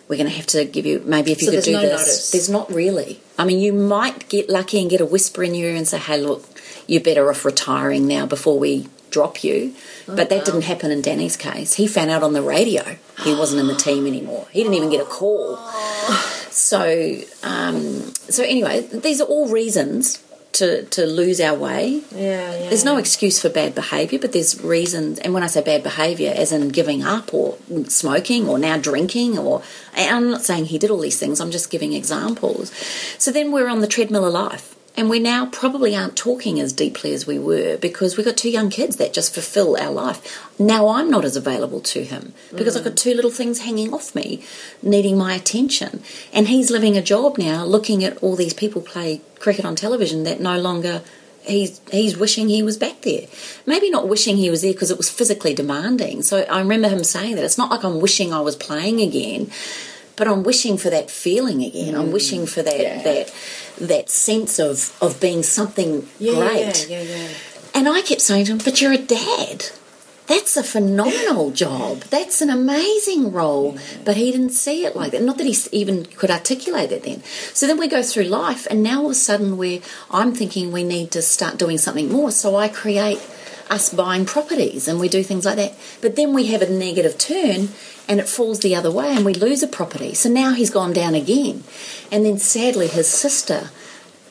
we're going to have to give you maybe if you So could do no this notice? there's not really i mean you might get lucky and get a whisper in your ear and say hey look you're better off retiring now before we drop you but that didn't happen in danny's case he found out on the radio he wasn't in the team anymore he didn't even get a call so um, so anyway these are all reasons to, to lose our way Yeah, yeah. there's no excuse for bad behaviour, but there's reasons. And when I say bad behaviour, as in giving up or smoking or now drinking, or and I'm not saying he did all these things. I'm just giving examples. So then we're on the treadmill of life, and we now probably aren't talking as deeply as we were because we've got two young kids that just fulfil our life. Now I'm not as available to him because I've got two little things hanging off me, needing my attention, and he's living a job now, looking at all these people play cricket on television that no longer he's he's wishing he was back there. Maybe not wishing he was there because it was physically demanding. So I remember him saying that it's not like I'm wishing I was playing again, but I'm wishing for that feeling again. I'm wishing mm. for that Yeah. that that sense of of being something yeah, great. Yeah, yeah, yeah. And I kept saying to him, "But you're a dad." That's a phenomenal job. That's an amazing role. But he didn't see it like that. Not that he even could articulate it then. So then we go through life, and now all of a sudden we I'm thinking we need to start doing something more. So I create us buying properties and we do things like that. But then we have a negative turn and it falls the other way and we lose a property. So now he's gone down again. And then sadly his sister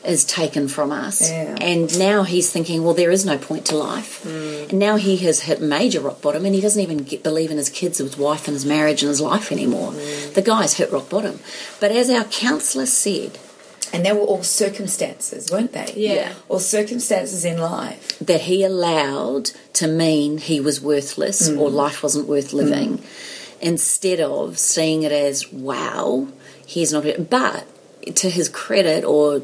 is taken from us. Yeah. And now he's thinking, well, there is no point to life. Mm. And now he has hit major rock bottom and he doesn't even get, believe in his kids, or his wife, and his marriage and his life anymore. Mm. The guy's hit rock bottom. But as our counsellor said, and they were all circumstances, weren't they? Yeah. All circumstances in life. that he allowed to mean he was worthless mm. or life wasn't worth living mm. instead of seeing it as, wow, he's not. But to his credit, or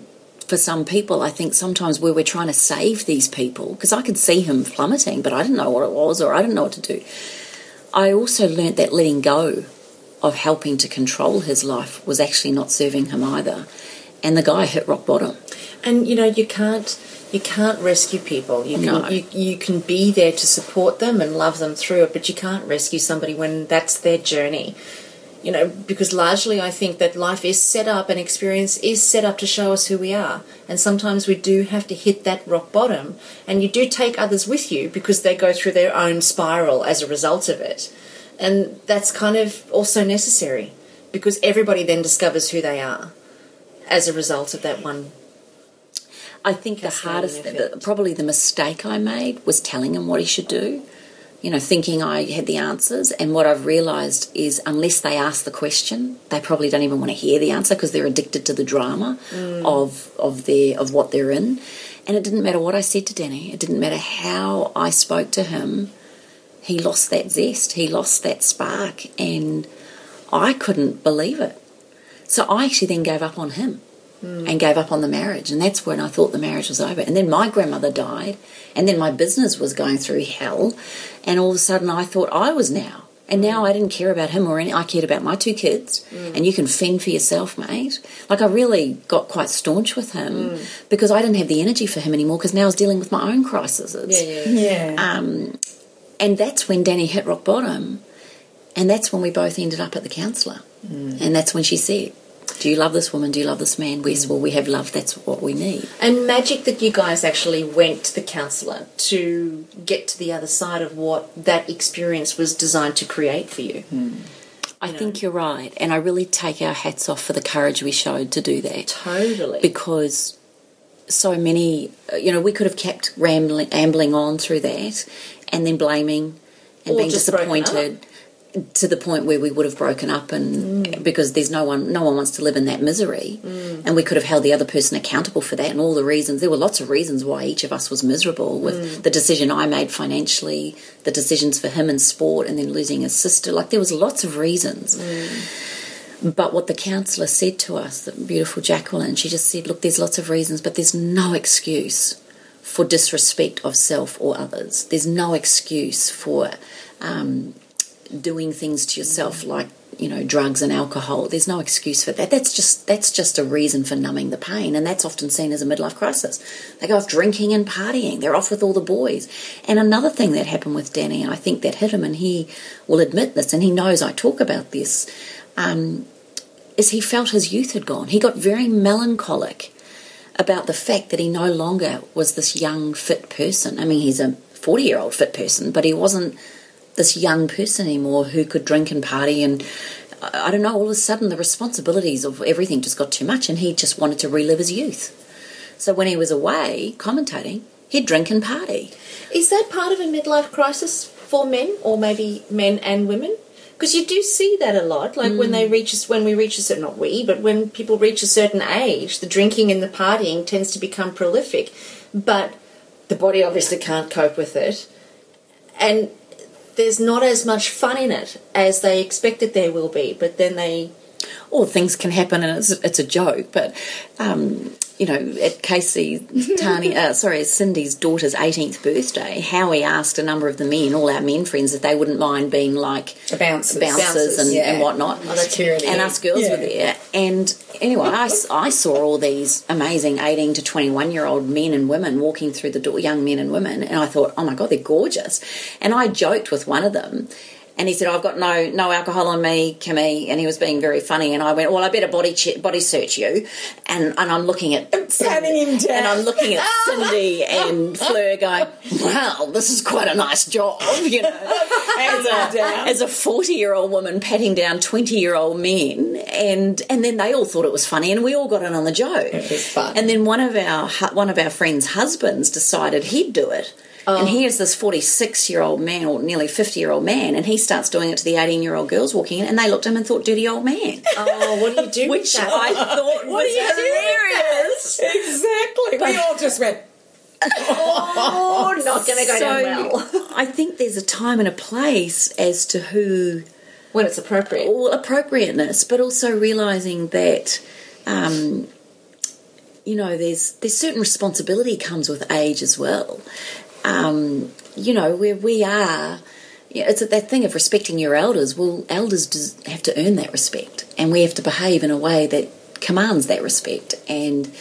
for some people, I think sometimes where we're trying to save these people, because I could see him plummeting, but I didn't know what it was or I didn't know what to do. I also learnt that letting go of helping to control his life was actually not serving him either. And the guy hit rock bottom. And you know you can't you can't rescue people. You can No. you, you can be there to support them and love them through it, but you can't rescue somebody when that's their journey. You know, because largely I think that life is set up and experience is set up to show us who we are. And sometimes we do have to hit that rock bottom and you do take others with you because they go through their own spiral as a result of it. And that's kind of also necessary because everybody then discovers who they are as a result of that one I think the hardest, the, probably the mistake I made was telling him what he should do. You know, thinking I had the answers, and what I've realised is unless they ask the question, they probably don't even want to hear the answer because they're addicted to the drama of of their of what they're in. And it didn't matter what I said to Danny. It didn't matter how I spoke to him. He lost that zest. He lost that spark, and I couldn't believe it. So I actually then gave up on him and gave up on the marriage. And that's when I thought the marriage was over. And then my grandmother died, and then my business was going through hell. And all of a sudden, I thought I was now. And now I didn't care about him or any. I cared about my two kids. And you can fend for yourself, mate. Like I really got quite staunch with him because I didn't have the energy for him anymore. Because now I was dealing with my own crises. Yeah. Um, and that's when Danny hit rock bottom, and that's when we both ended up at the counsellor. And that's when she said, "Do you love this woman? Do you love this man?" We said, "Well, we have love. That's what we need." And magic that you guys actually went to the counsellor to get to the other side of what that experience was designed to create for you. I think you're right, and I really take our hats off for the courage we showed to do that. Totally. because so many, uh, you know, we could have kept rambling, ambling on through that and then blaming and Or being just broken disappointed to the point where we would have broken up and mm. because there's no one no one wants to live in that misery. Mm. And we could have held the other person accountable for that and all the reasons there were lots of reasons why each of us was miserable with mm. the decision I made financially the decisions for him in sport and then losing his sister. Like there was lots of reasons. But what the counsellor said to us, the beautiful Jacqueline, she just said, look, there's lots of reasons, but there's no excuse for disrespect of self or others. There's no excuse for um, doing things to yourself like you know drugs and alcohol. There's no excuse for that. That's just that's just a reason for numbing the pain, and that's often seen as a midlife crisis. They go off drinking and partying. They're off with all the boys. And another thing that happened with Danny, and I think that hit him, and he will admit this, and he knows I talk about this. Um, is he felt his youth had gone. He got very melancholic about the fact that he no longer was this young, fit person. I mean, he's a 40 year old fit person, but he wasn't this young person anymore who could drink and party. And I don't know, all of a sudden the responsibilities of everything just got too much, and he just wanted to relive his youth. So when he was away commentating, he'd drink and party. Is that part of a midlife crisis for men, or maybe men and women? Because you do see that a lot, like when they mm. reach us, when we reach a certain, not we, but when people reach a certain age, the drinking and the partying tends to become prolific, but the body obviously can't cope with it, and there's not as much fun in it as they expected there will be. But then they, Or things can happen, and it's it's a joke. But um, you know, at Casey Tani, uh, sorry, Cindy's daughter's 18th birthday, Howie asked a number of the men, all our men friends, if they wouldn't mind being like bouncers. bouncers, and, yeah. and whatnot. Oh, that's Security. and us girls Yeah. were there. And anyway, I saw all these amazing 18 to 21 year old men and women walking through the door, young men and women, and I thought, oh my God, they're gorgeous. And I joked with one of them. And he said, "I've got no no alcohol on me, Kimmy," and he was being very funny. And I went, "Well, I better body che- body search you," and and I'm looking at down. and I'm looking at Cindy and Fleur, going, "Wow, this is quite a nice job," you know, as a as a 40 year old woman patting down 20 year old men, and and then they all thought it was funny, and we all got in on the joke. It was fun. And then one of our one of our friends' husbands decided he'd do it. And here's this 46 year old man, or nearly 50 year old man, and he starts doing it to the 18 year old girls walking in, and they looked at him and thought, dirty old man. oh, what do you do? Which with that? I thought was you do hilarious. Exactly. We all just went. oh, not going to go down well I think there's a time and a place as to who when it's appropriate. all appropriateness, but also realizing that um, you know there's there's certain responsibility comes with age as well. Um, you know where we are. It's that thing of respecting your elders. Well, elders have to earn that respect, and we have to behave in a way that commands that respect. And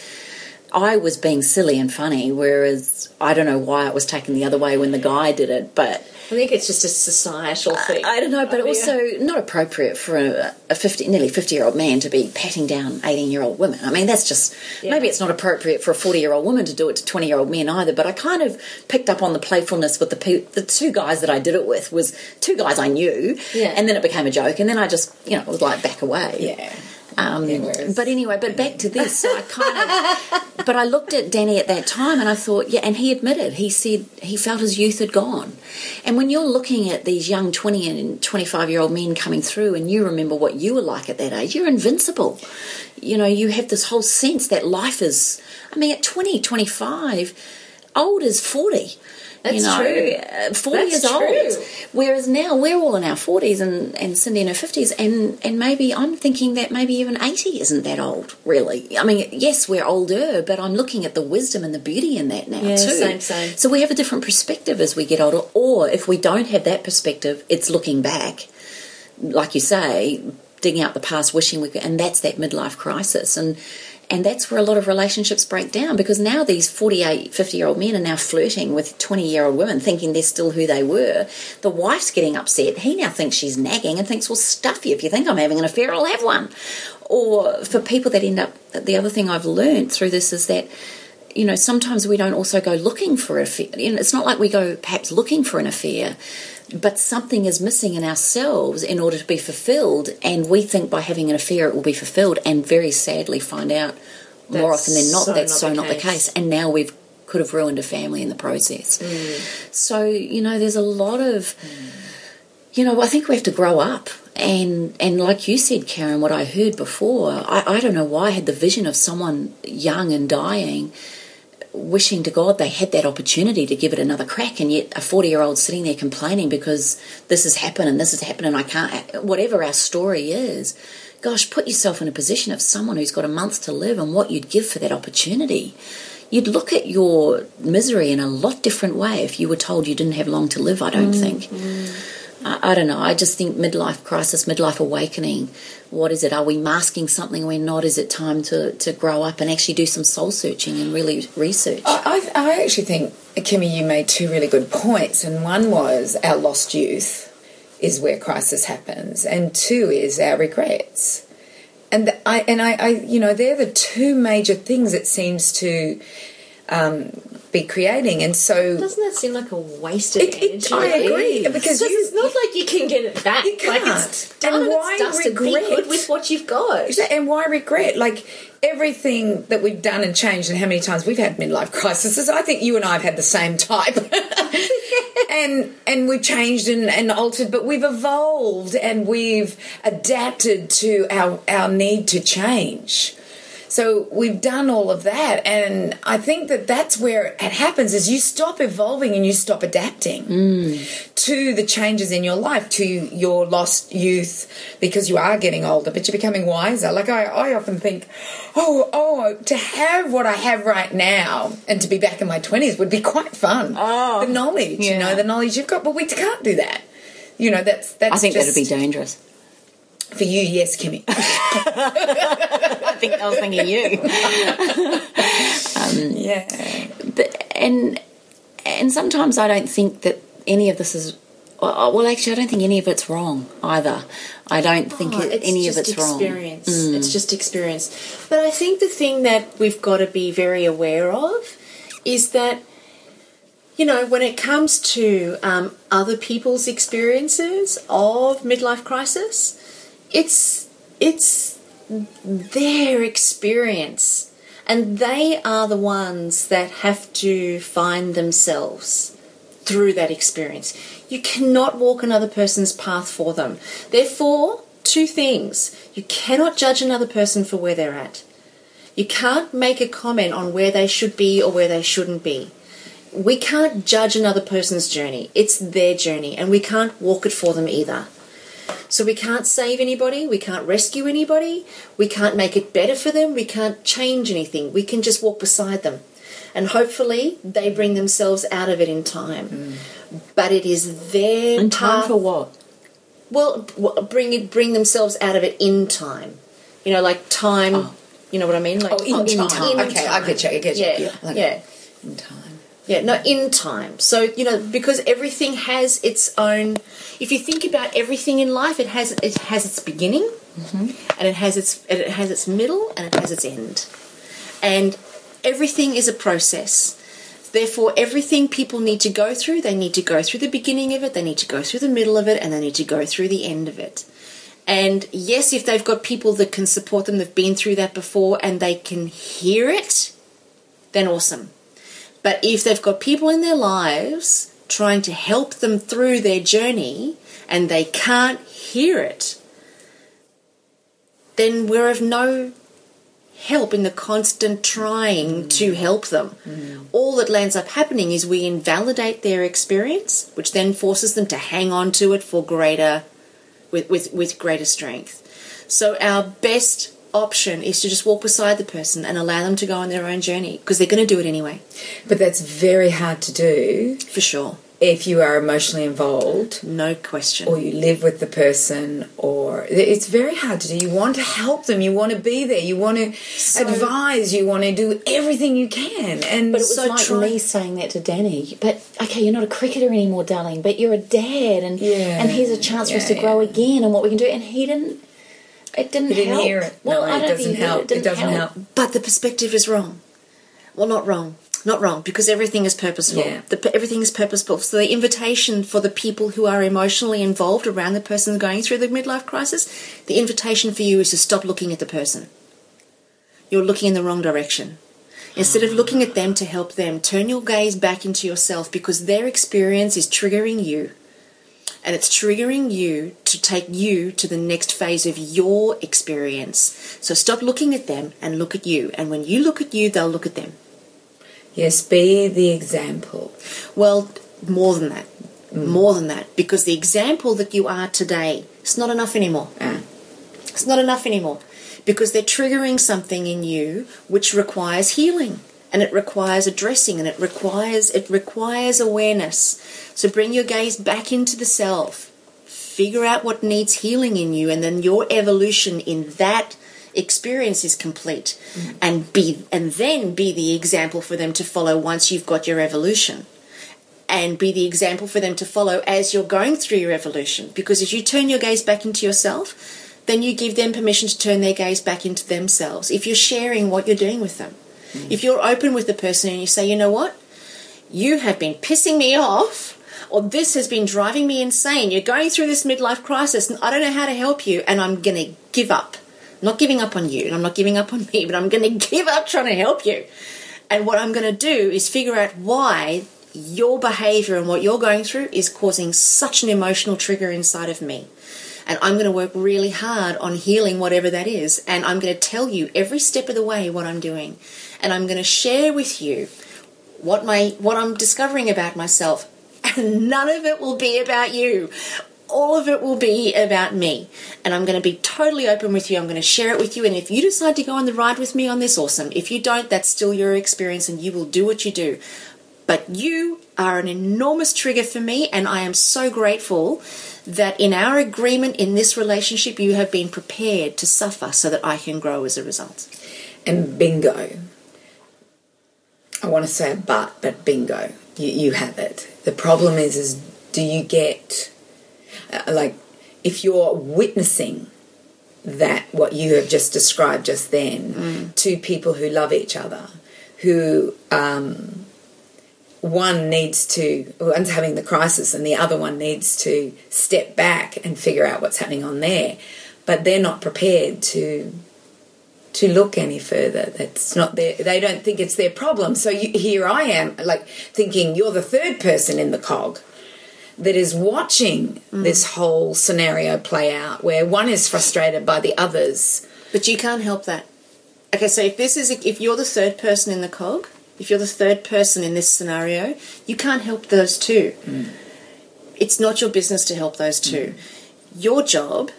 I was being silly and funny, whereas I don't know why it was taken the other way when the guy did it, but I think it's just a societal thing. I don't know, but oh, Yeah. also not appropriate for a, a 50, nearly 50 year old man to be patting down 18 year old women. I mean, that's just, maybe it's not appropriate for a 40 year old woman to do it to 20 year old men either, but I kind of picked up on the playfulness with the pe- the two guys that I did it with was two guys I knew, Yeah. and then it became a joke, and then I just, you know, was like back away. Yeah. Um, but anyway, but back to this. So I kind of, but I looked at Danny at that time and I thought, yeah, and he admitted, he said he felt his youth had gone. And when you're looking at these young 20 and 25 year old men coming through and you remember what you were like at that age, you're invincible. You know, you have this whole sense that life is, I mean, at 20, 25, old is 40. You That's know, true. 40 That's years old. Whereas now we're all in our 40s and, and Cindy in her 50s, and, and maybe I'm thinking that maybe even 80 isn't that old, really. I mean, yes, we're older, but I'm looking at the wisdom and the beauty in that now, Yeah, too. same, same. So we have a different perspective as we get older, or if we don't have that perspective, it's looking back, like you say, digging out the past, wishing we could, and that's that midlife crisis. And and that's where a lot of relationships break down because now these 48, 50 year old men are now flirting with 20 year old women thinking they're still who they were. The wife's getting upset. He now thinks she's nagging and thinks, well, stuff you. If you think I'm having an affair, I'll have one. Or for people that end up, the other thing I've learned through this is that you know, sometimes we don't also go looking for an affair. You know, it's not like we go perhaps looking for an affair, but something is missing in ourselves in order to be fulfilled, and we think by having an affair it will be fulfilled, and very sadly find out, more often than not, so that's not so the not the case. And now we've could have ruined a family in the process. Mm. So you know, there's a lot of, you know, I think we have to grow up. And and like you said, Karen, what I heard before, I, I don't know why I had the vision of someone young and dying wishing to God they had that opportunity to give it another crack, and yet a 40 year old sitting there complaining because this has happened and this has happened, and I can't, whatever our story is. Gosh, put yourself in a position of someone who's got a month to live and what you'd give for that opportunity. You'd look at your misery in a lot different way if you were told you didn't have long to live, I don't mm, think. Mm. I, I don't know. I just think midlife crisis, midlife awakening. What is it? Are we masking something we're not? Is it time to, to grow up and actually do some soul searching and really research? I, I actually think, Kimmy, you made two really good points, and one was our lost youth is where crisis happens, and two is our regrets. And I and I, I, you know, they're the two major things it seems to um, be creating, and so Doesn't that seem like a wasted It- it- energy? I agree, because you- it's not like you can get it back. You can't. it's done And and, why it's regret? good with what you've got. And why regret? Like everything that we've done and changed, and how many times we've had midlife crises. I think you and I have had the same type, and and we've changed and, and altered, but we've evolved and we've adapted to our our need to change. So we've done all of that, and I think that that's where it happens: is you stop evolving and you stop adapting mm. to the changes in your life, to your lost youth, because you are getting older, but you're becoming wiser. Like I, I often think, oh, oh, to have what I have right now and to be back in my twenties would be quite fun. Oh, the knowledge, you know, the knowledge you've got, but we can't do that. You know, that's that's. I think just, that'd be dangerous. For you. Yes, Kimmy. I think I was thinking you. Um, yeah. but and and sometimes I don't think that any of this is. Well, well, actually, I don't think any of it's wrong either. I don't think Oh, it, any of it's wrong. experience. It's mm. just experience. But I think the thing that we've got to be very aware of is that, you know, when it comes to um, other people's experiences of midlife crisis, it's it's their experience, and they are the ones that have to find themselves through that experience. You cannot walk another person's path for them. Therefore, two things. You cannot judge another person for where they're at. You can't make a comment on where they should be or where they shouldn't be. We can't judge another person's journey. It's their journey, and we can't walk it for them either. So we can't save anybody, we can't rescue anybody, we can't make it better for them, we can't change anything. We can just walk beside them. And hopefully they bring themselves out of it in time. But it is their And time path- for what? well, bring it, bring themselves out of it in time. You know, like time. Oh. You know what I mean? Like Oh, in oh, time. In Okay, I get you, I get you. Yeah, Yeah, yeah, yeah, In time. Yeah, no, in time. So you know, because everything has its own. If you think about everything in life, it has it has its beginning, mm-hmm. and it has its it has its middle, and it has its end, and everything is a process. Therefore, everything people need to go through, they need to go through the beginning of it, they need to go through the middle of it, and they need to go through the end of it. And yes, if they've got people that can support them, they've been through that before, and they can hear it, then awesome. But if they've got people in their lives trying to help them through their journey and they can't hear it, then we're of no help in the constant trying mm. to help them. Mm. All that lands up happening is we invalidate their experience, which then forces them to hang on to it for greater with, with, with greater strength. So our best option is to just walk beside the person and allow them to go on their own journey because they're going to do it anyway, But that's very hard to do for sure. if you are emotionally involved No question. or you live with the person or it's very hard to do. You want to help them, you want to be there, you want to advise, you want to do everything you can. And But it was So like try- me saying that to Danny. But okay, you're not a cricketer anymore, darling. But you're a dad, and Yeah. and here's a chance for us to Yeah, grow again, and what we can do. And he didn't. It didn't. He didn't help. hear it. Well, No, I it don't doesn't think he did. help. It, didn't It doesn't help. But the perspective is wrong. Well, not wrong. Not wrong, because everything is purposeful. Yeah. The, everything is purposeful. So the invitation for the people who are emotionally involved around the person going through the midlife crisis, the invitation for you is to stop looking at the person. you're looking in the wrong direction. Instead of looking at them to help them, turn your gaze back into yourself because their experience is triggering you. And it's triggering you to take you to the next phase of your experience. So stop looking at them and look at you. And when you look at you, they'll look at them. Yes, be the example. Well, more than that. More than that. Because the example that you are today, it's not enough anymore. Ah. It's not enough anymore because they're triggering something in you which requires healing and it requires addressing and it requires it requires awareness. So bring your gaze back into the self. Figure out what needs healing in you and then your evolution in that experience is complete mm. and be and then be the example for them to follow once you've got your evolution and be the example for them to follow as you're going through your evolution. Because as you turn your gaze back into yourself, then you give them permission to turn their gaze back into themselves. If you're sharing what you're doing with them, Mm. if you're open with the person and you say, you know what, you have been pissing me off. Or this has been driving me insane. You're going through this midlife crisis, and I don't know how to help you, and I'm going to give up. I'm not giving up on you, and I'm not giving up on me, but I'm going to give up trying to help you. And what I'm going to do is figure out why your behavior and what you're going through is causing such an emotional trigger inside of me. And I'm going to work really hard on healing whatever that is. And I'm going to tell you every step of the way what I'm doing. And I'm going to share with you what my what I'm discovering about myself. And none of it will be about you. All of it will be about me. And I'm going to be totally open with you. I'm going to share it with you. And if you decide to go on the ride with me on this, awesome. If you don't, that's still your experience and you will do what you do. But you are an enormous trigger for me, and I am so grateful that in our agreement in this relationship, you have been prepared to suffer so that I can grow as a result. And bingo. I want to say a but, but bingo. You, you have it. The problem is, is do you get, uh, like, if you're witnessing that, what you have just described just then, to people who love each other, who, um, one needs to one's having the crisis and the other one needs to step back and figure out what's happening on there but they're not prepared to to look any further that's not their they don't think it's their problem so you, here i am like thinking you're the third person in the cog that is watching mm. this whole scenario play out where one is frustrated by the others But you can't help that. Okay, so if this is if you're the third person in the cog, if you're the third person in this scenario, you can't help those two. Mm. It's not your business to help those two. Mm. Your job,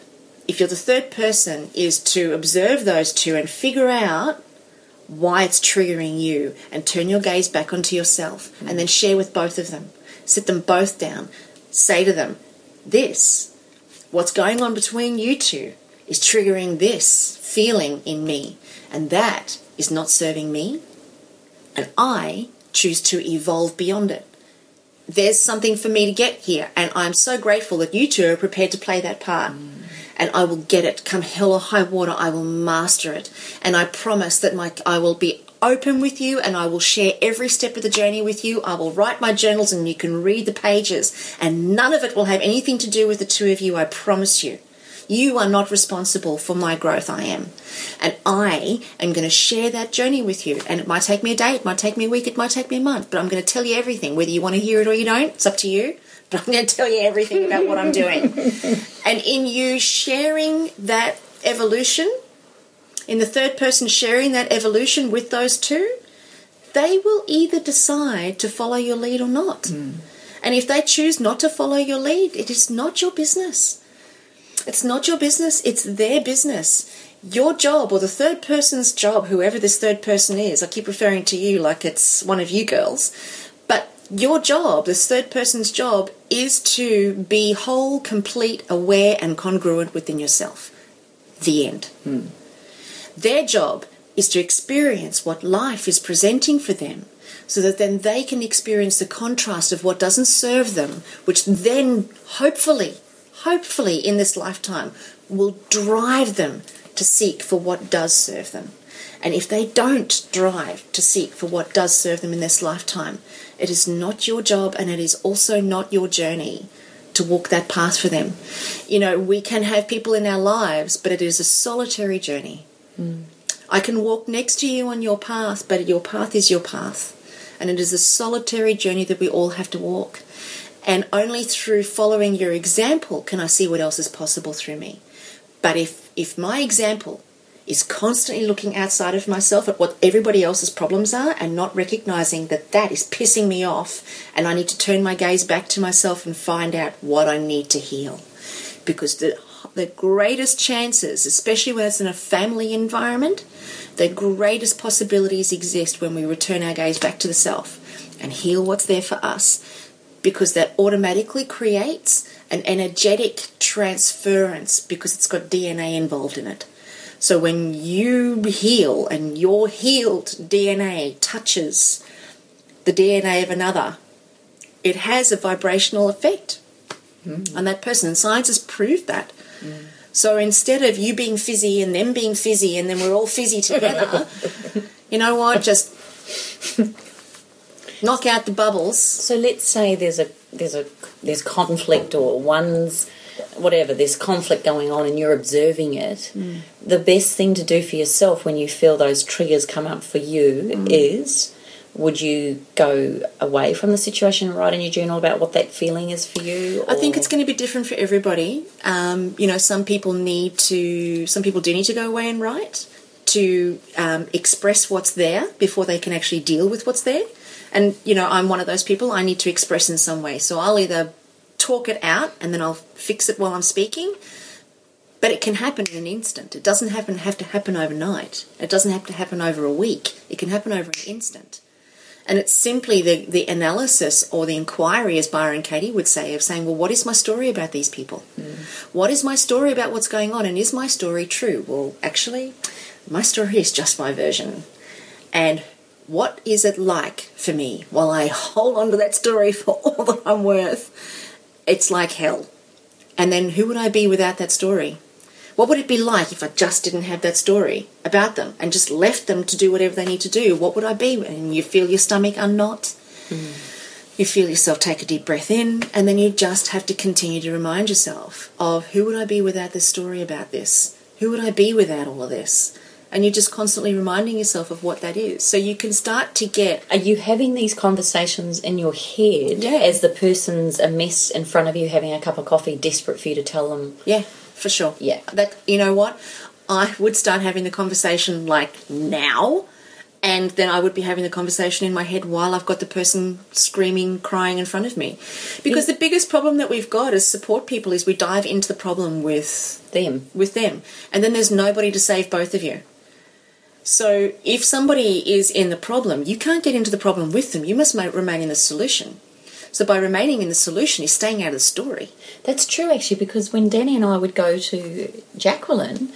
if you're the third person, is to observe those two and figure out why it's triggering you and turn your gaze back onto yourself and then share with both of them. Sit them both down. Say to them, This, what's going on between you two, is triggering this feeling in me, and that is not serving me, and I choose to evolve beyond it. There's something for me to get here, and I'm so grateful that you two are prepared to play that part. Mm. And I will get it. Come hell or high water, I will master it. And I promise that my I will be open with you and I will share every step of the journey with you. I will write my journals and you can read the pages. And none of it will have anything to do with the two of you, I promise you. You are not responsible for my growth, I am. And I am going to share that journey with you. And it might take me a day, it might take me a week, it might take me a month, but I'm going to tell you everything. Whether you want to hear it or you don't, it's up to you. But I'm going to tell you everything about what I'm doing. and in you sharing that evolution, in the third person sharing that evolution with those two, they will either decide to follow your lead or not. Hmm. And if they choose not to follow your lead, it is not your business. It's not your business, it's their business. Your job, or the third person's job, whoever this third person is, I keep referring to you like it's one of you girls, your job, this third person's job, is to be whole, complete, aware, and congruent within yourself. The end. Hmm. Their job is to experience what life is presenting for them so that then they can experience the contrast of what doesn't serve them, which then hopefully, hopefully in this lifetime will drive them to seek for what does serve them. And if they don't drive to seek for what does serve them in this lifetime, it is not your job and it is also not your journey to walk that path for them. You know, we can have people in our lives, but it is a solitary journey. Mm. I can walk next to you on your path, but your path is your path. And it is a solitary journey that we all have to walk. And only through following your example can I see what else is possible through me. But if, if my example is constantly looking outside of myself at what everybody else's problems are and not recognizing that that is pissing me off and I need to turn my gaze back to myself and find out what I need to heal. Because the, the greatest chances, especially when it's in a family environment, the greatest possibilities exist when we return our gaze back to the self and heal what's there for us because that automatically creates an energetic transference because it's got DNA involved in it. So when you heal and your healed DNA touches the DNA of another, it has a vibrational effect hmm. on that person. And science has proved that. So instead of you being fizzy and them being fizzy and then we're all fizzy together, you know what? Just knock out the bubbles. So let's say there's a there's a there's conflict or one's whatever there's conflict going on and you're observing it. The best thing to do for yourself when you feel those triggers come up for you is would you go away from the situation and write in your journal about what that feeling is for you? I think it's going to be different for everybody. Um, you know, some people need to, some people do need to go away and write to um, express what's there before they can actually deal with what's there. And, you know, I'm one of those people, I need to express in some way. So I'll either talk it out and then I'll fix it while I'm speaking. But it can happen in an instant. It doesn't happen have to happen overnight. It doesn't have to happen over a week. It can happen over an instant. And it's simply the, the analysis or the inquiry, as Byron Katie would say, of saying, well, what is my story about these people? Mm. What is my story about what's going on? And is my story true? Well, actually, my story is just my version. And what is it like for me while I hold on to that story for all that I'm worth? It's like hell. And then who would I be without that story? What would it be like if I just didn't have that story about them and just left them to do whatever they need to do? What would I be? And you feel your stomach unknot. Mm. You feel yourself take a deep breath in, and then you just have to continue to remind yourself of who would I be without this story about this? Who would I be without all of this? And you're just constantly reminding yourself of what that is. So you can start to get Are you having these conversations in your head Yeah. as the person's a mess in front of you having a cup of coffee, desperate for you to tell them? Yeah, for sure. Yeah. That you know what? I would start having the conversation like now and then I would be having the conversation in my head while I've got the person screaming, crying in front of me. Because the biggest problem that we've got as support people is we dive into the problem with Them. with them. And then there's nobody to save both of you. So if somebody is in the problem, you can't get into the problem with them. You must remain in the solution. So by remaining in the solution is staying out of the story. That's true, actually, because when Danny and I would go to Jacqueline,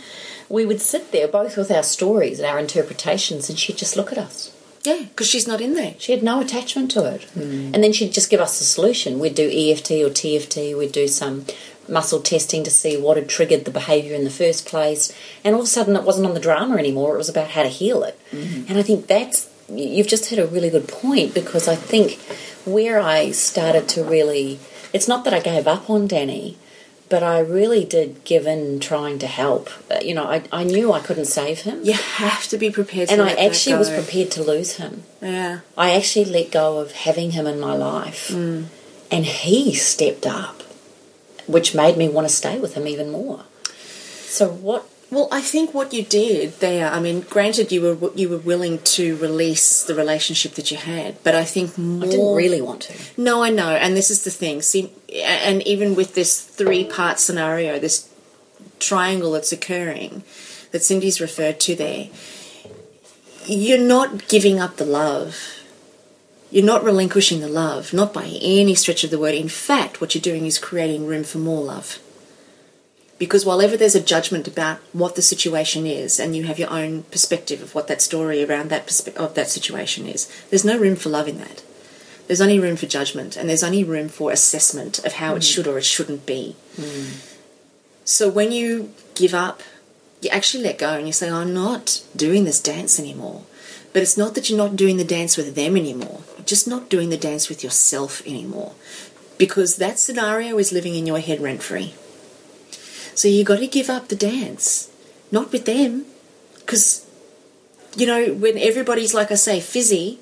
we would sit there both with our stories and our interpretations, and she'd just look at us. Yeah, because she's not in there. She had no attachment to it. Hmm. And then she'd just give us the solution. We'd do EFT or TFT, we'd do some muscle testing to see what had triggered the behaviour in the first place. And all of a sudden, it wasn't on the drama anymore, it was about how to heal it. And I think that's, you've just hit a really good point because I think where I started to really, it's not that I gave up on Danny. But I really did give in trying to help. Uh, You know, I, I knew I couldn't save him. You have to be prepared to And I actually was prepared to lose him. Yeah. I actually let go of having him in my life, Mm. and he stepped up, which made me want to stay with him even more. So what? Well, I think what you did there, I mean, granted you were you were willing to release the relationship that you had, but I think more I didn't really want to. No, I know, and this is the thing. See, and even with this three-part scenario, this triangle that's occurring, that Cindy's referred to there, you're not giving up the love. You're not relinquishing the love, not by any stretch of the word. In fact, what you're doing is creating room for more love. Because while ever there's a judgment about what the situation is, and you have your own perspective of what that story around that perspe- of that situation is, there's no room for love in that. There's only room for judgment, and there's only room for assessment of how it mm. should or it shouldn't be. Mm. So when you give up, you actually let go and you say, I'm not doing this dance anymore. But it's not that you're not doing the dance with them anymore. You're just not doing the dance with yourself anymore. Because that scenario is living in your head rent free. So you got to give up the dance. Not with them. Because you know, when everybody's, like I say, fizzy,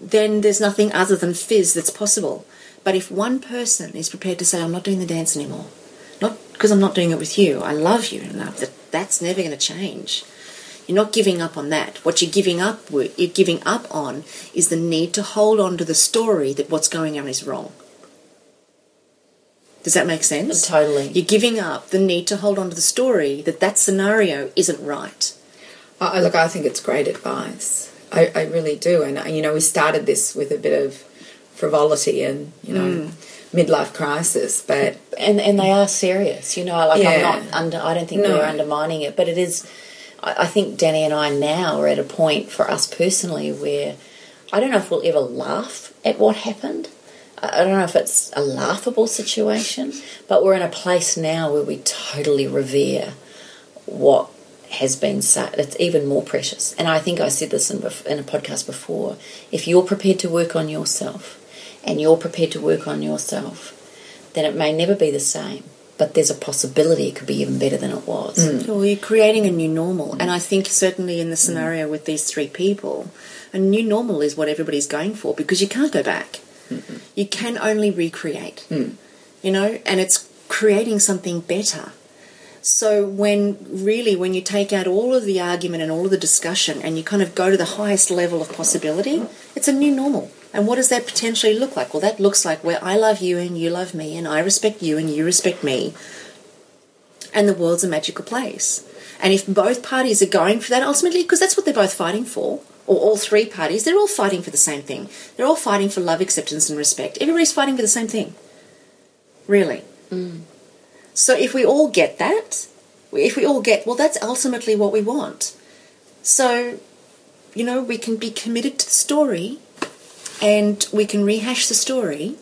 then there's nothing other than fizz that's possible. But if one person is prepared to say, I'm not doing the dance anymore, not because I'm not doing it with you, I love you, and that, that's never going to change. You're not giving up on that. What you're giving up, with, you're giving up on, is the need to hold on to the story that what's going on is wrong. Does that make sense? Totally. You're giving up the need to hold on to the story that that scenario isn't right. I, look, I think it's great advice. I, I really do. And, you know, we started this with a bit of frivolity and, you know, mm. midlife crisis, but and and they are serious. You know, like Yeah. I'm not under. I don't think No. we're undermining it, but it is. I, I think Danny and I now are at a point for us personally where I don't know if we'll ever laugh at what happened. I don't know if it's a laughable situation, but we're in a place now where we totally revere what has been said. It's even more precious. And I think I said this in, in a podcast before. If you're prepared to work on yourself and you're prepared to work on yourself, then it may never be the same. But there's a possibility it could be even better than it was. Mm. Well, you're creating a new normal. And I think certainly in the scenario mm. with these three people, a new normal is what everybody's going for because you can't go back. You can only recreate. Mm. You know, and it's creating something better. So when really when you take out all of the argument and all of the discussion and you kind of go to the highest level of possibility, it's a new normal. And what does that potentially look like? Well, that looks like where I love you and you love me and I respect you and you respect me and the world's a magical place. And if both parties are going for that, ultimately, because that's what they're both fighting for, or all three parties, they're all fighting for the same thing. They're all fighting for love, acceptance, and respect. Everybody's fighting for the same thing. Really. Mm. So if we all get that, if we all get, well, that's ultimately what we want. So, you know, we can be committed to the story and we can rehash the story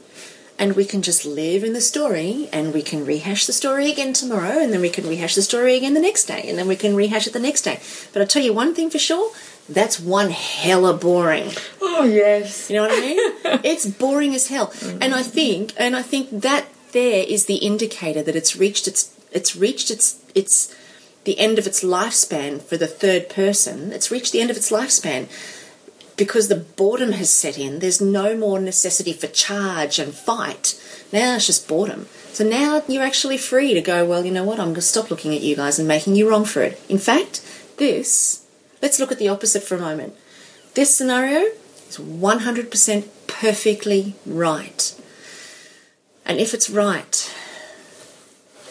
and we can just live in the story and we can rehash the story again tomorrow and then we can rehash the story again the next day and then we can rehash it the next day. But i'll tell you one thing for sure that's one hella boring. Oh yes, you know what i mean? It's boring as hell. And i think and i think that there is the indicator that it's reached its it's reached its its the end of its lifespan for the third person. It's reached the end of its lifespan because the boredom has set in, there's no more necessity for charge and fight. Now it's just boredom. So now you're actually free to go, well, you know what, I'm going to stop looking at you guys and making you wrong for it. In fact, this, let's look at the opposite for a moment. This scenario is 100% perfectly right. And if it's right,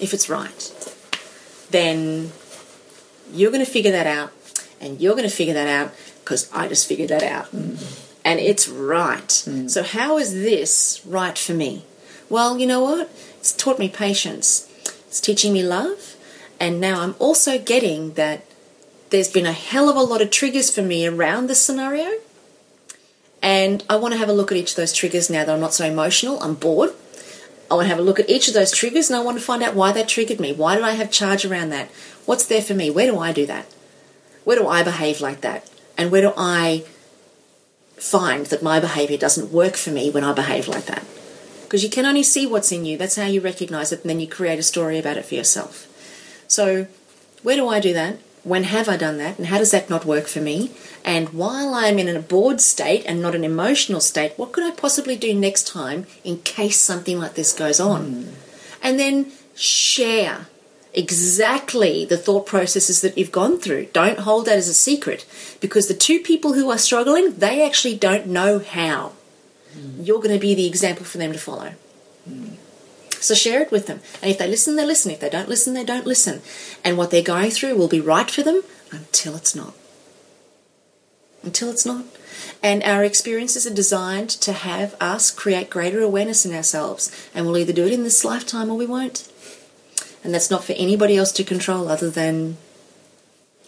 if it's right, then you're going to figure that out and you're going to figure that out because I just figured that out. Mm. And it's right. Mm. So, how is this right for me? Well, you know what? It's taught me patience, it's teaching me love, and now I'm also getting that there's been a hell of a lot of triggers for me around this scenario. And I want to have a look at each of those triggers now that I'm not so emotional. I'm bored. I want to have a look at each of those triggers and I want to find out why that triggered me. Why did I have charge around that? What's there for me? Where do I do that? Where do I behave like that? And where do I find that my behavior doesn't work for me when I behave like that? Because you can only see what's in you. That's how you recognize it, and then you create a story about it for yourself. So, where do I do that? When have I done that? And how does that not work for me? And while I'm in a bored state and not an emotional state, what could I possibly do next time in case something like this goes on? Hmm. And then share exactly the thought processes that you've gone through. Don't hold that as a secret because the two people who are struggling, they actually don't know how. Hmm. You're going to be the example for them to follow. Hmm. So share it with them. And if they listen, they listen. If they don't listen, they don't listen. And what they're going through will be right for them until it's not. Until it's not. And our experiences are designed to have us create greater awareness in ourselves. And we'll either do it in this lifetime or we won't. And that's not for anybody else to control other than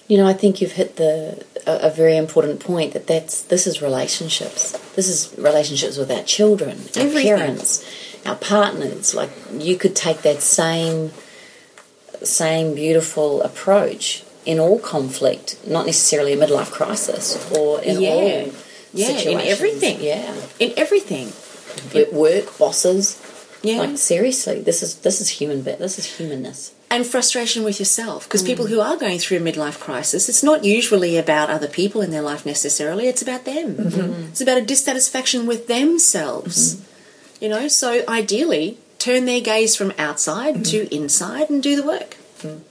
You know, I think you've hit the a, a very important point that that's this is relationships. This is relationships with our children, our Everything. parents, our partners. Like you could take that same same beautiful approach in all conflict, not necessarily a midlife crisis or in Yeah. all Yeah, in everything. Yeah, in everything. at work, bosses. Yeah. Like seriously, this is this is human. Bit. This is humanness. and frustration with yourself because mm. people who are going through a midlife crisis it's not usually about other people in their life necessarily it's about them. Mm-hmm. Mm-hmm. It's about a dissatisfaction with themselves mm-hmm. you know? So ideally turn their gaze from outside to inside and do the work. Mm.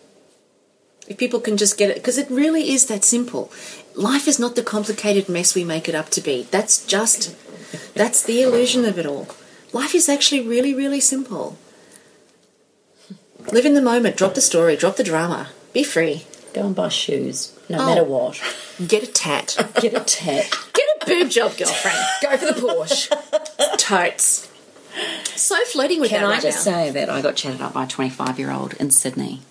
If people can just get it because it really is that simple. Life is not the complicated mess we make it up to be. That's just that's the illusion of it all life is actually really really simple Live in the moment, drop the story, drop the drama. Be free. Go and buy shoes, no Oh. matter what. Get a tat. Get a tat. Get a boob job, girlfriend. Go for the Porsche. Totes. So flirting with Can I just now. say that I got chatted up by a 25 year old in Sydney?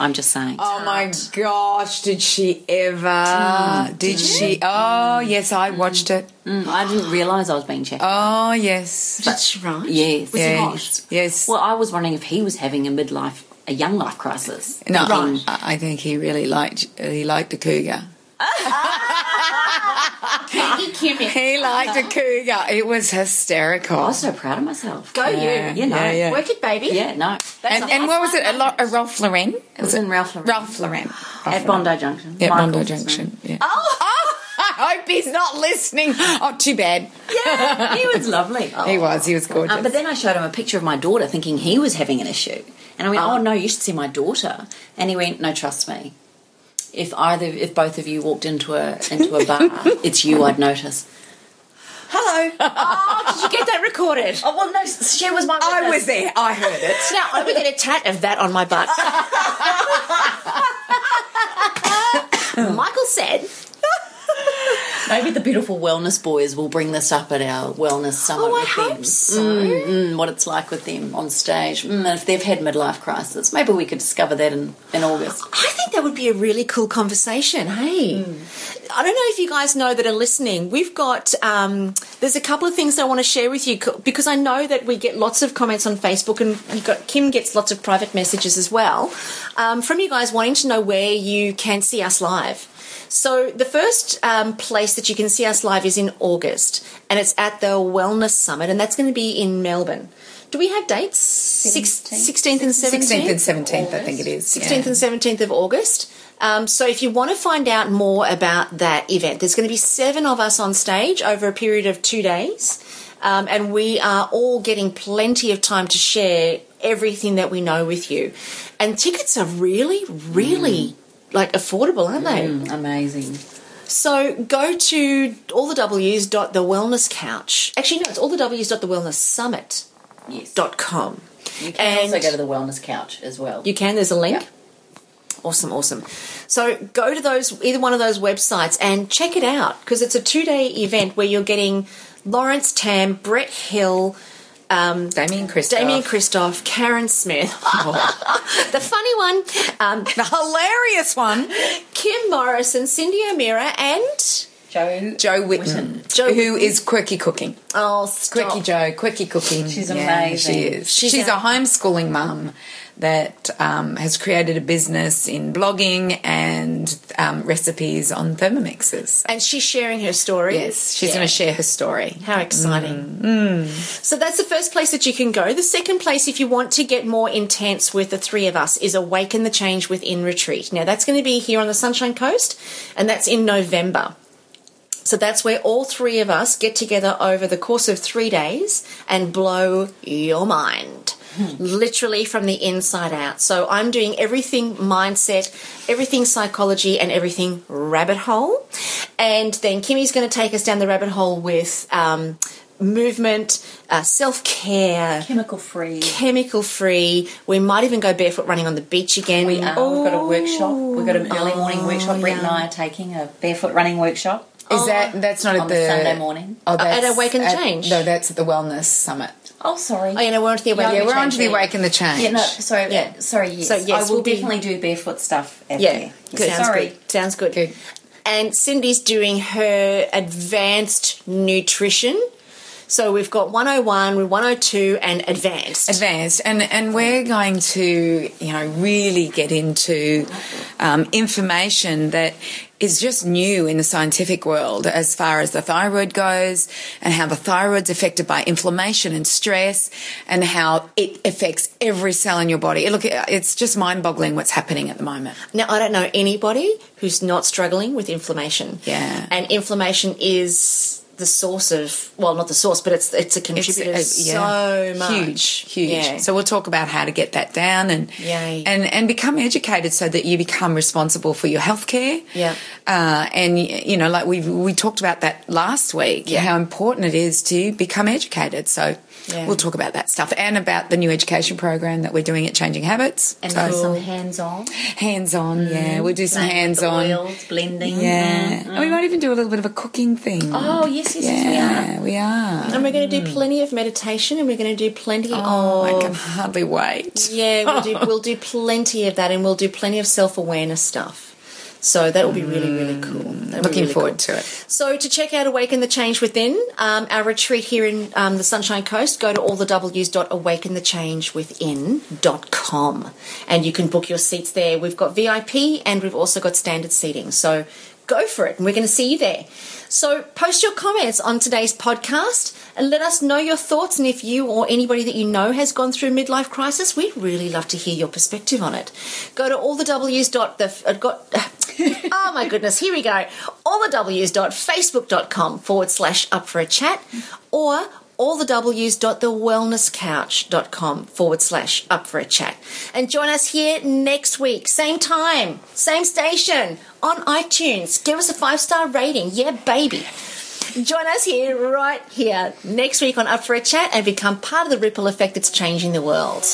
I'm just saying. Oh my gosh, did she ever? Did she? Oh, yes, I watched it. Mm, I didn't realise I was being chatted. Oh, yes. That's right. yes. Was he Yes. Well, I was wondering if he was having a midlife, a young life crisis. No, Right. I I think he really liked he liked the cougar. He liked a cougar. It was hysterical. I was so proud of myself. Go Yeah, you. You know. yeah, yeah. Work it, baby. Yeah, no. and, and what was it? A, lo- a Ralph Lauren? It was in Ralph Lauren. Ralph Lauren. At Bondi Junction. Yeah, Michael's Bondi Junction. Yeah. Oh, I hope he's not listening. Oh, too bad. Yeah, he was lovely. He was. He was gorgeous. Uh, but then I showed him a picture of my daughter, thinking he was having an issue, and I went, "Oh, no, you should see my daughter." And he went, "No, trust me. If either, if both of you walked into a into a bar, it's you I'd notice." Hello. Oh, did you get that recorded? Oh well, no, she was my. I was there. I heard it. Now, I'm going to get a tat of that on my butt. Michael said, Maybe the beautiful wellness boys will bring this up at our wellness summit Oh, I with hope them. so. Mm, mm, what it's like with them on stage. Mm, if they've had midlife crisis, maybe we could discover that in, in August. I think that would be a really cool conversation. Hey, I don't know if you guys know that are listening. We've got um, there's a couple of things I want to share with you because I know that we get lots of comments on Facebook, and got Kim gets lots of private messages as well um, from you guys wanting to know where you can see us live. So the first um, place that you can see us live is in August, and it's at the Wellness Summit, and that's going to be in Melbourne. Do we have dates? Six- 16th and 17th? 16th and 17th, I think it is. 16th yeah. and 17th of August. Um, so if you want to find out more about that event, there's going to be seven of us on stage over a period of two days. Um, and we are all getting plenty of time to share everything that we know with you. And tickets are really, really like affordable, aren't they? Mm, amazing. So go to all the W's dot the wellness couch. Actually, no, it's all the W's dot the wellness summit Yes. dot com. You can also go to the wellness couch as well. You can. There's a link. Yeah. Awesome, awesome. So go to those either one of those websites and check it out because it's a two day event where you're getting Lawrence Tam, Brett Hill, Damian Kristof. Damian Kristof, Karen Smith, the funny one, um, the hilarious one, Kim Morrison, Cindy O'Meara, and Joe. Jo Whitton, Joe who Whitton. is quirky cooking. oh, stop. Quickie Joe, quirky cooking. She's Yeah, amazing. She is. She's She's, out- a homeschooling mum that um, has created a business in blogging and um, recipes on Thermomixes. and she's sharing her story. Yes, she's Yeah. going to share her story. How exciting. So that's the first place that you can go. The second place, if you want to get more intense with the three of us, is Awaken the Change Within Retreat. Now, that's going to be here on the Sunshine Coast, and that's in November. So that's where all three of us get together over the course of three days and blow your mind. Literally from the inside out. So I'm doing everything mindset, everything psychology, and everything rabbit hole. And then Kimmy's going to take us down the rabbit hole with um, movement, uh, self care, Chemical free. chemical free. We might even go barefoot running on the beach again. We are. We've got a workshop. We've got an early morning Oh, workshop. Brett and. I are taking a barefoot running workshop. Is that that's not on at the the Sunday morning. Oh, that's Awaken the Change? No, that's at the Wellness Summit. Oh, sorry. Oh, you know, we're on to the Awaken Yeah, Yeah, we're on to the thing. Awaken the Change. Yeah, no, sorry. Yeah. Yeah. Sorry, yes. So, yes, I will we'll be- definitely do barefoot stuff Yeah, there. good. sounds sorry. good. Sounds good. Good. And Cindy's doing her advanced nutrition. So we've got 101, we're 102, and advanced. advanced and and we're going to you know really get into um, information that is just new in the scientific world as far as the thyroid goes and how the thyroid's affected by inflammation and stress and how it affects every cell in your body. Look, it's just mind boggling what's happening at the moment. Now, I don't know anybody who's not struggling with inflammation. Yeah. And inflammation is the source of well not the source but it's it's a contributor It's, uh, so much huge, huge. yeah. So we'll talk about how to get that down and Yay. and and become educated so that you become responsible for your healthcare. Yeah. uh, and you know, like we we talked about that last week, Yeah. how important it is to become educated. So Yeah. we'll talk about that stuff and about the new education program that we're doing at Changing Habits. And so, do some hands on. hands on, yeah, we'll do some hands on. Oils, blending. Yeah, Mm, and we might even do a little bit of a cooking thing. Oh, yes, yes, yes, we are. we are. and we're going to do plenty of meditation and we're going to do plenty of. Oh, I can hardly wait. yeah we'll do we'll do plenty of that and we'll do plenty of self-awareness stuff so that will be really really cool That'll Looking really forward cool. to it. So to check out Awaken the Change Within, um, our retreat here in um, the Sunshine Coast, go to all the www.awakenthechangewithin.com and you can book your seats there. We've got VIP and we've also got standard seating. So go for it and we're going to see you there. So post your comments on today's podcast and let us know your thoughts and if you or anybody that you know has gone through a midlife crisis, we'd really love to hear your perspective on it. Go to all the W's dot the uh, got oh my goodness, here we go. All the W's dot facebook.com forward slash up for a chat or all the W's dot the wellnesscouch.com forward slash up for a chat. And join us here next week, same time, same station on iTunes. Give us a five star rating. Yeah, baby. Join us here, right here, next week on Up for a Chat and become part of the ripple effect that's changing the world.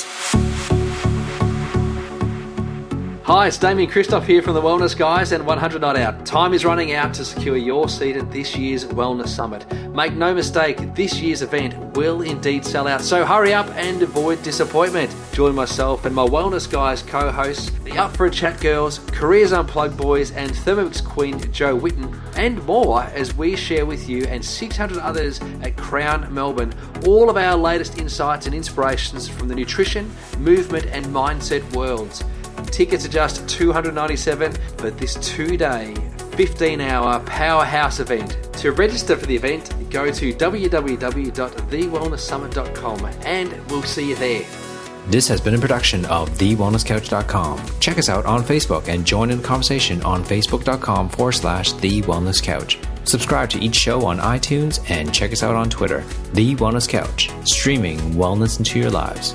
Hi, it's Damian Kristof here from the Wellness Guys and 100 Not Out. Time is running out to secure your seat at this year's Wellness Summit. Make no mistake, this year's event will indeed sell out, so hurry up and avoid disappointment. Join myself and my Wellness Guys co hosts, the Up for a Chat girls, Careers Unplugged boys, and Thermomix Queen Jo Whitton, and more as we share with you and 600 others at Crown Melbourne all of our latest insights and inspirations from the nutrition, movement, and mindset worlds. Tickets are just $297 for this two day, 15 hour powerhouse event. To register for the event, go to www.thewellnesssummit.com and we'll see you there. This has been a production of TheWellnessCouch.com. Check us out on Facebook and join in the conversation on Facebook.com forward slash The Wellness Couch. Subscribe to each show on iTunes and check us out on Twitter. The Wellness Couch, streaming wellness into your lives.